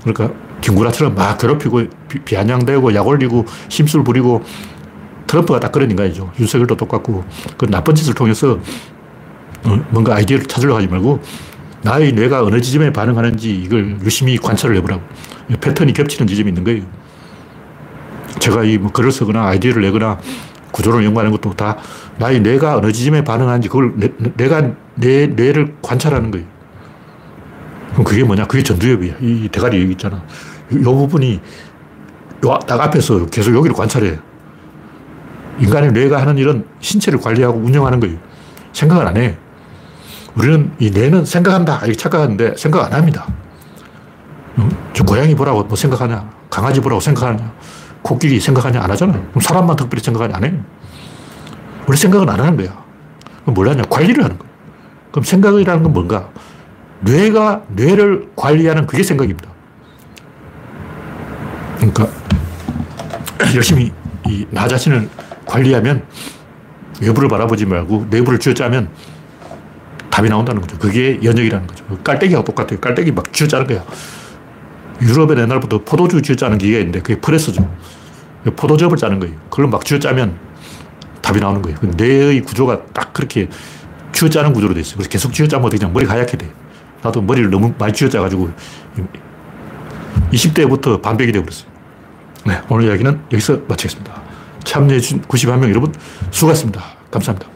그러니까 김구라처럼 막 괴롭히고 비, 아냥대고약 올리고 심술 부리고 트럼프가 딱 그런 인간이죠. 윤석열도 똑같고 그 나쁜 짓을 통해서 어, 뭔가 아이디어를 찾으려고 하지 말고 나의 뇌가 어느 지점에 반응하는지 이걸 유심히 관찰을 해보라고. 패턴이 겹치는 지점이 있는 거예요. 제가 이 뭐 글을 쓰거나 아이디어를 내거나 구조를 연구하는 것도 다 나의 뇌가 어느 지점에 반응하는지 그걸 내, 가내 뇌를 관찰하는 거예요. 그럼 그게 뭐냐? 그게 전두엽이야. 이 대가리 여기 있잖아. 이 부분이 딱 앞에서 계속 여기를 관찰해. 인간의 뇌가 하는 일은 신체를 관리하고 운영하는 거예요. 생각을 안 해. 우리는 이 뇌는 생각한다. 이렇게 착각하는데 생각 안 합니다. 저 고양이 보라고 뭐 생각하냐? 강아지 보라고 생각하냐? 코끼리 생각하냐? 안 하잖아. 그럼 사람만 특별히 생각하냐? 안 해. 우리 생각은 안 하는 거야. 그럼 뭘 하냐? 관리를 하는 거야. 그럼 생각이라는 건 뭔가? 뇌가 뇌를 관리하는 그게 생각입니다. 그러니까 열심히 이 나 자신을 관리하면 외부를 바라보지 말고 내부를 쥐어짜면 답이 나온다는 거죠. 그게 연역이라는 거죠. 깔때기하고 똑같아요. 깔때기 막 쥐어짜는 거야. 유럽에 옛날부터 포도주 쥐어짜는 기계가 있는데 그게 프레스죠. 포도즙을 짜는 거예요. 그걸 막 쥐어짜면 답이 나오는 거예요. 뇌의 구조가 딱 그렇게 쥐어짜는 구조로 돼 있어요. 그래서 계속 쥐어짜면 그냥 머리가 하얗게 돼. 나도 머리를 너무 많이 쥐어짜가지고 20대부터 반백이 되어버렸어요. 네, 오늘 이야기는 여기서 마치겠습니다. 참여해주신 91명 여러분 수고하셨습니다. 감사합니다.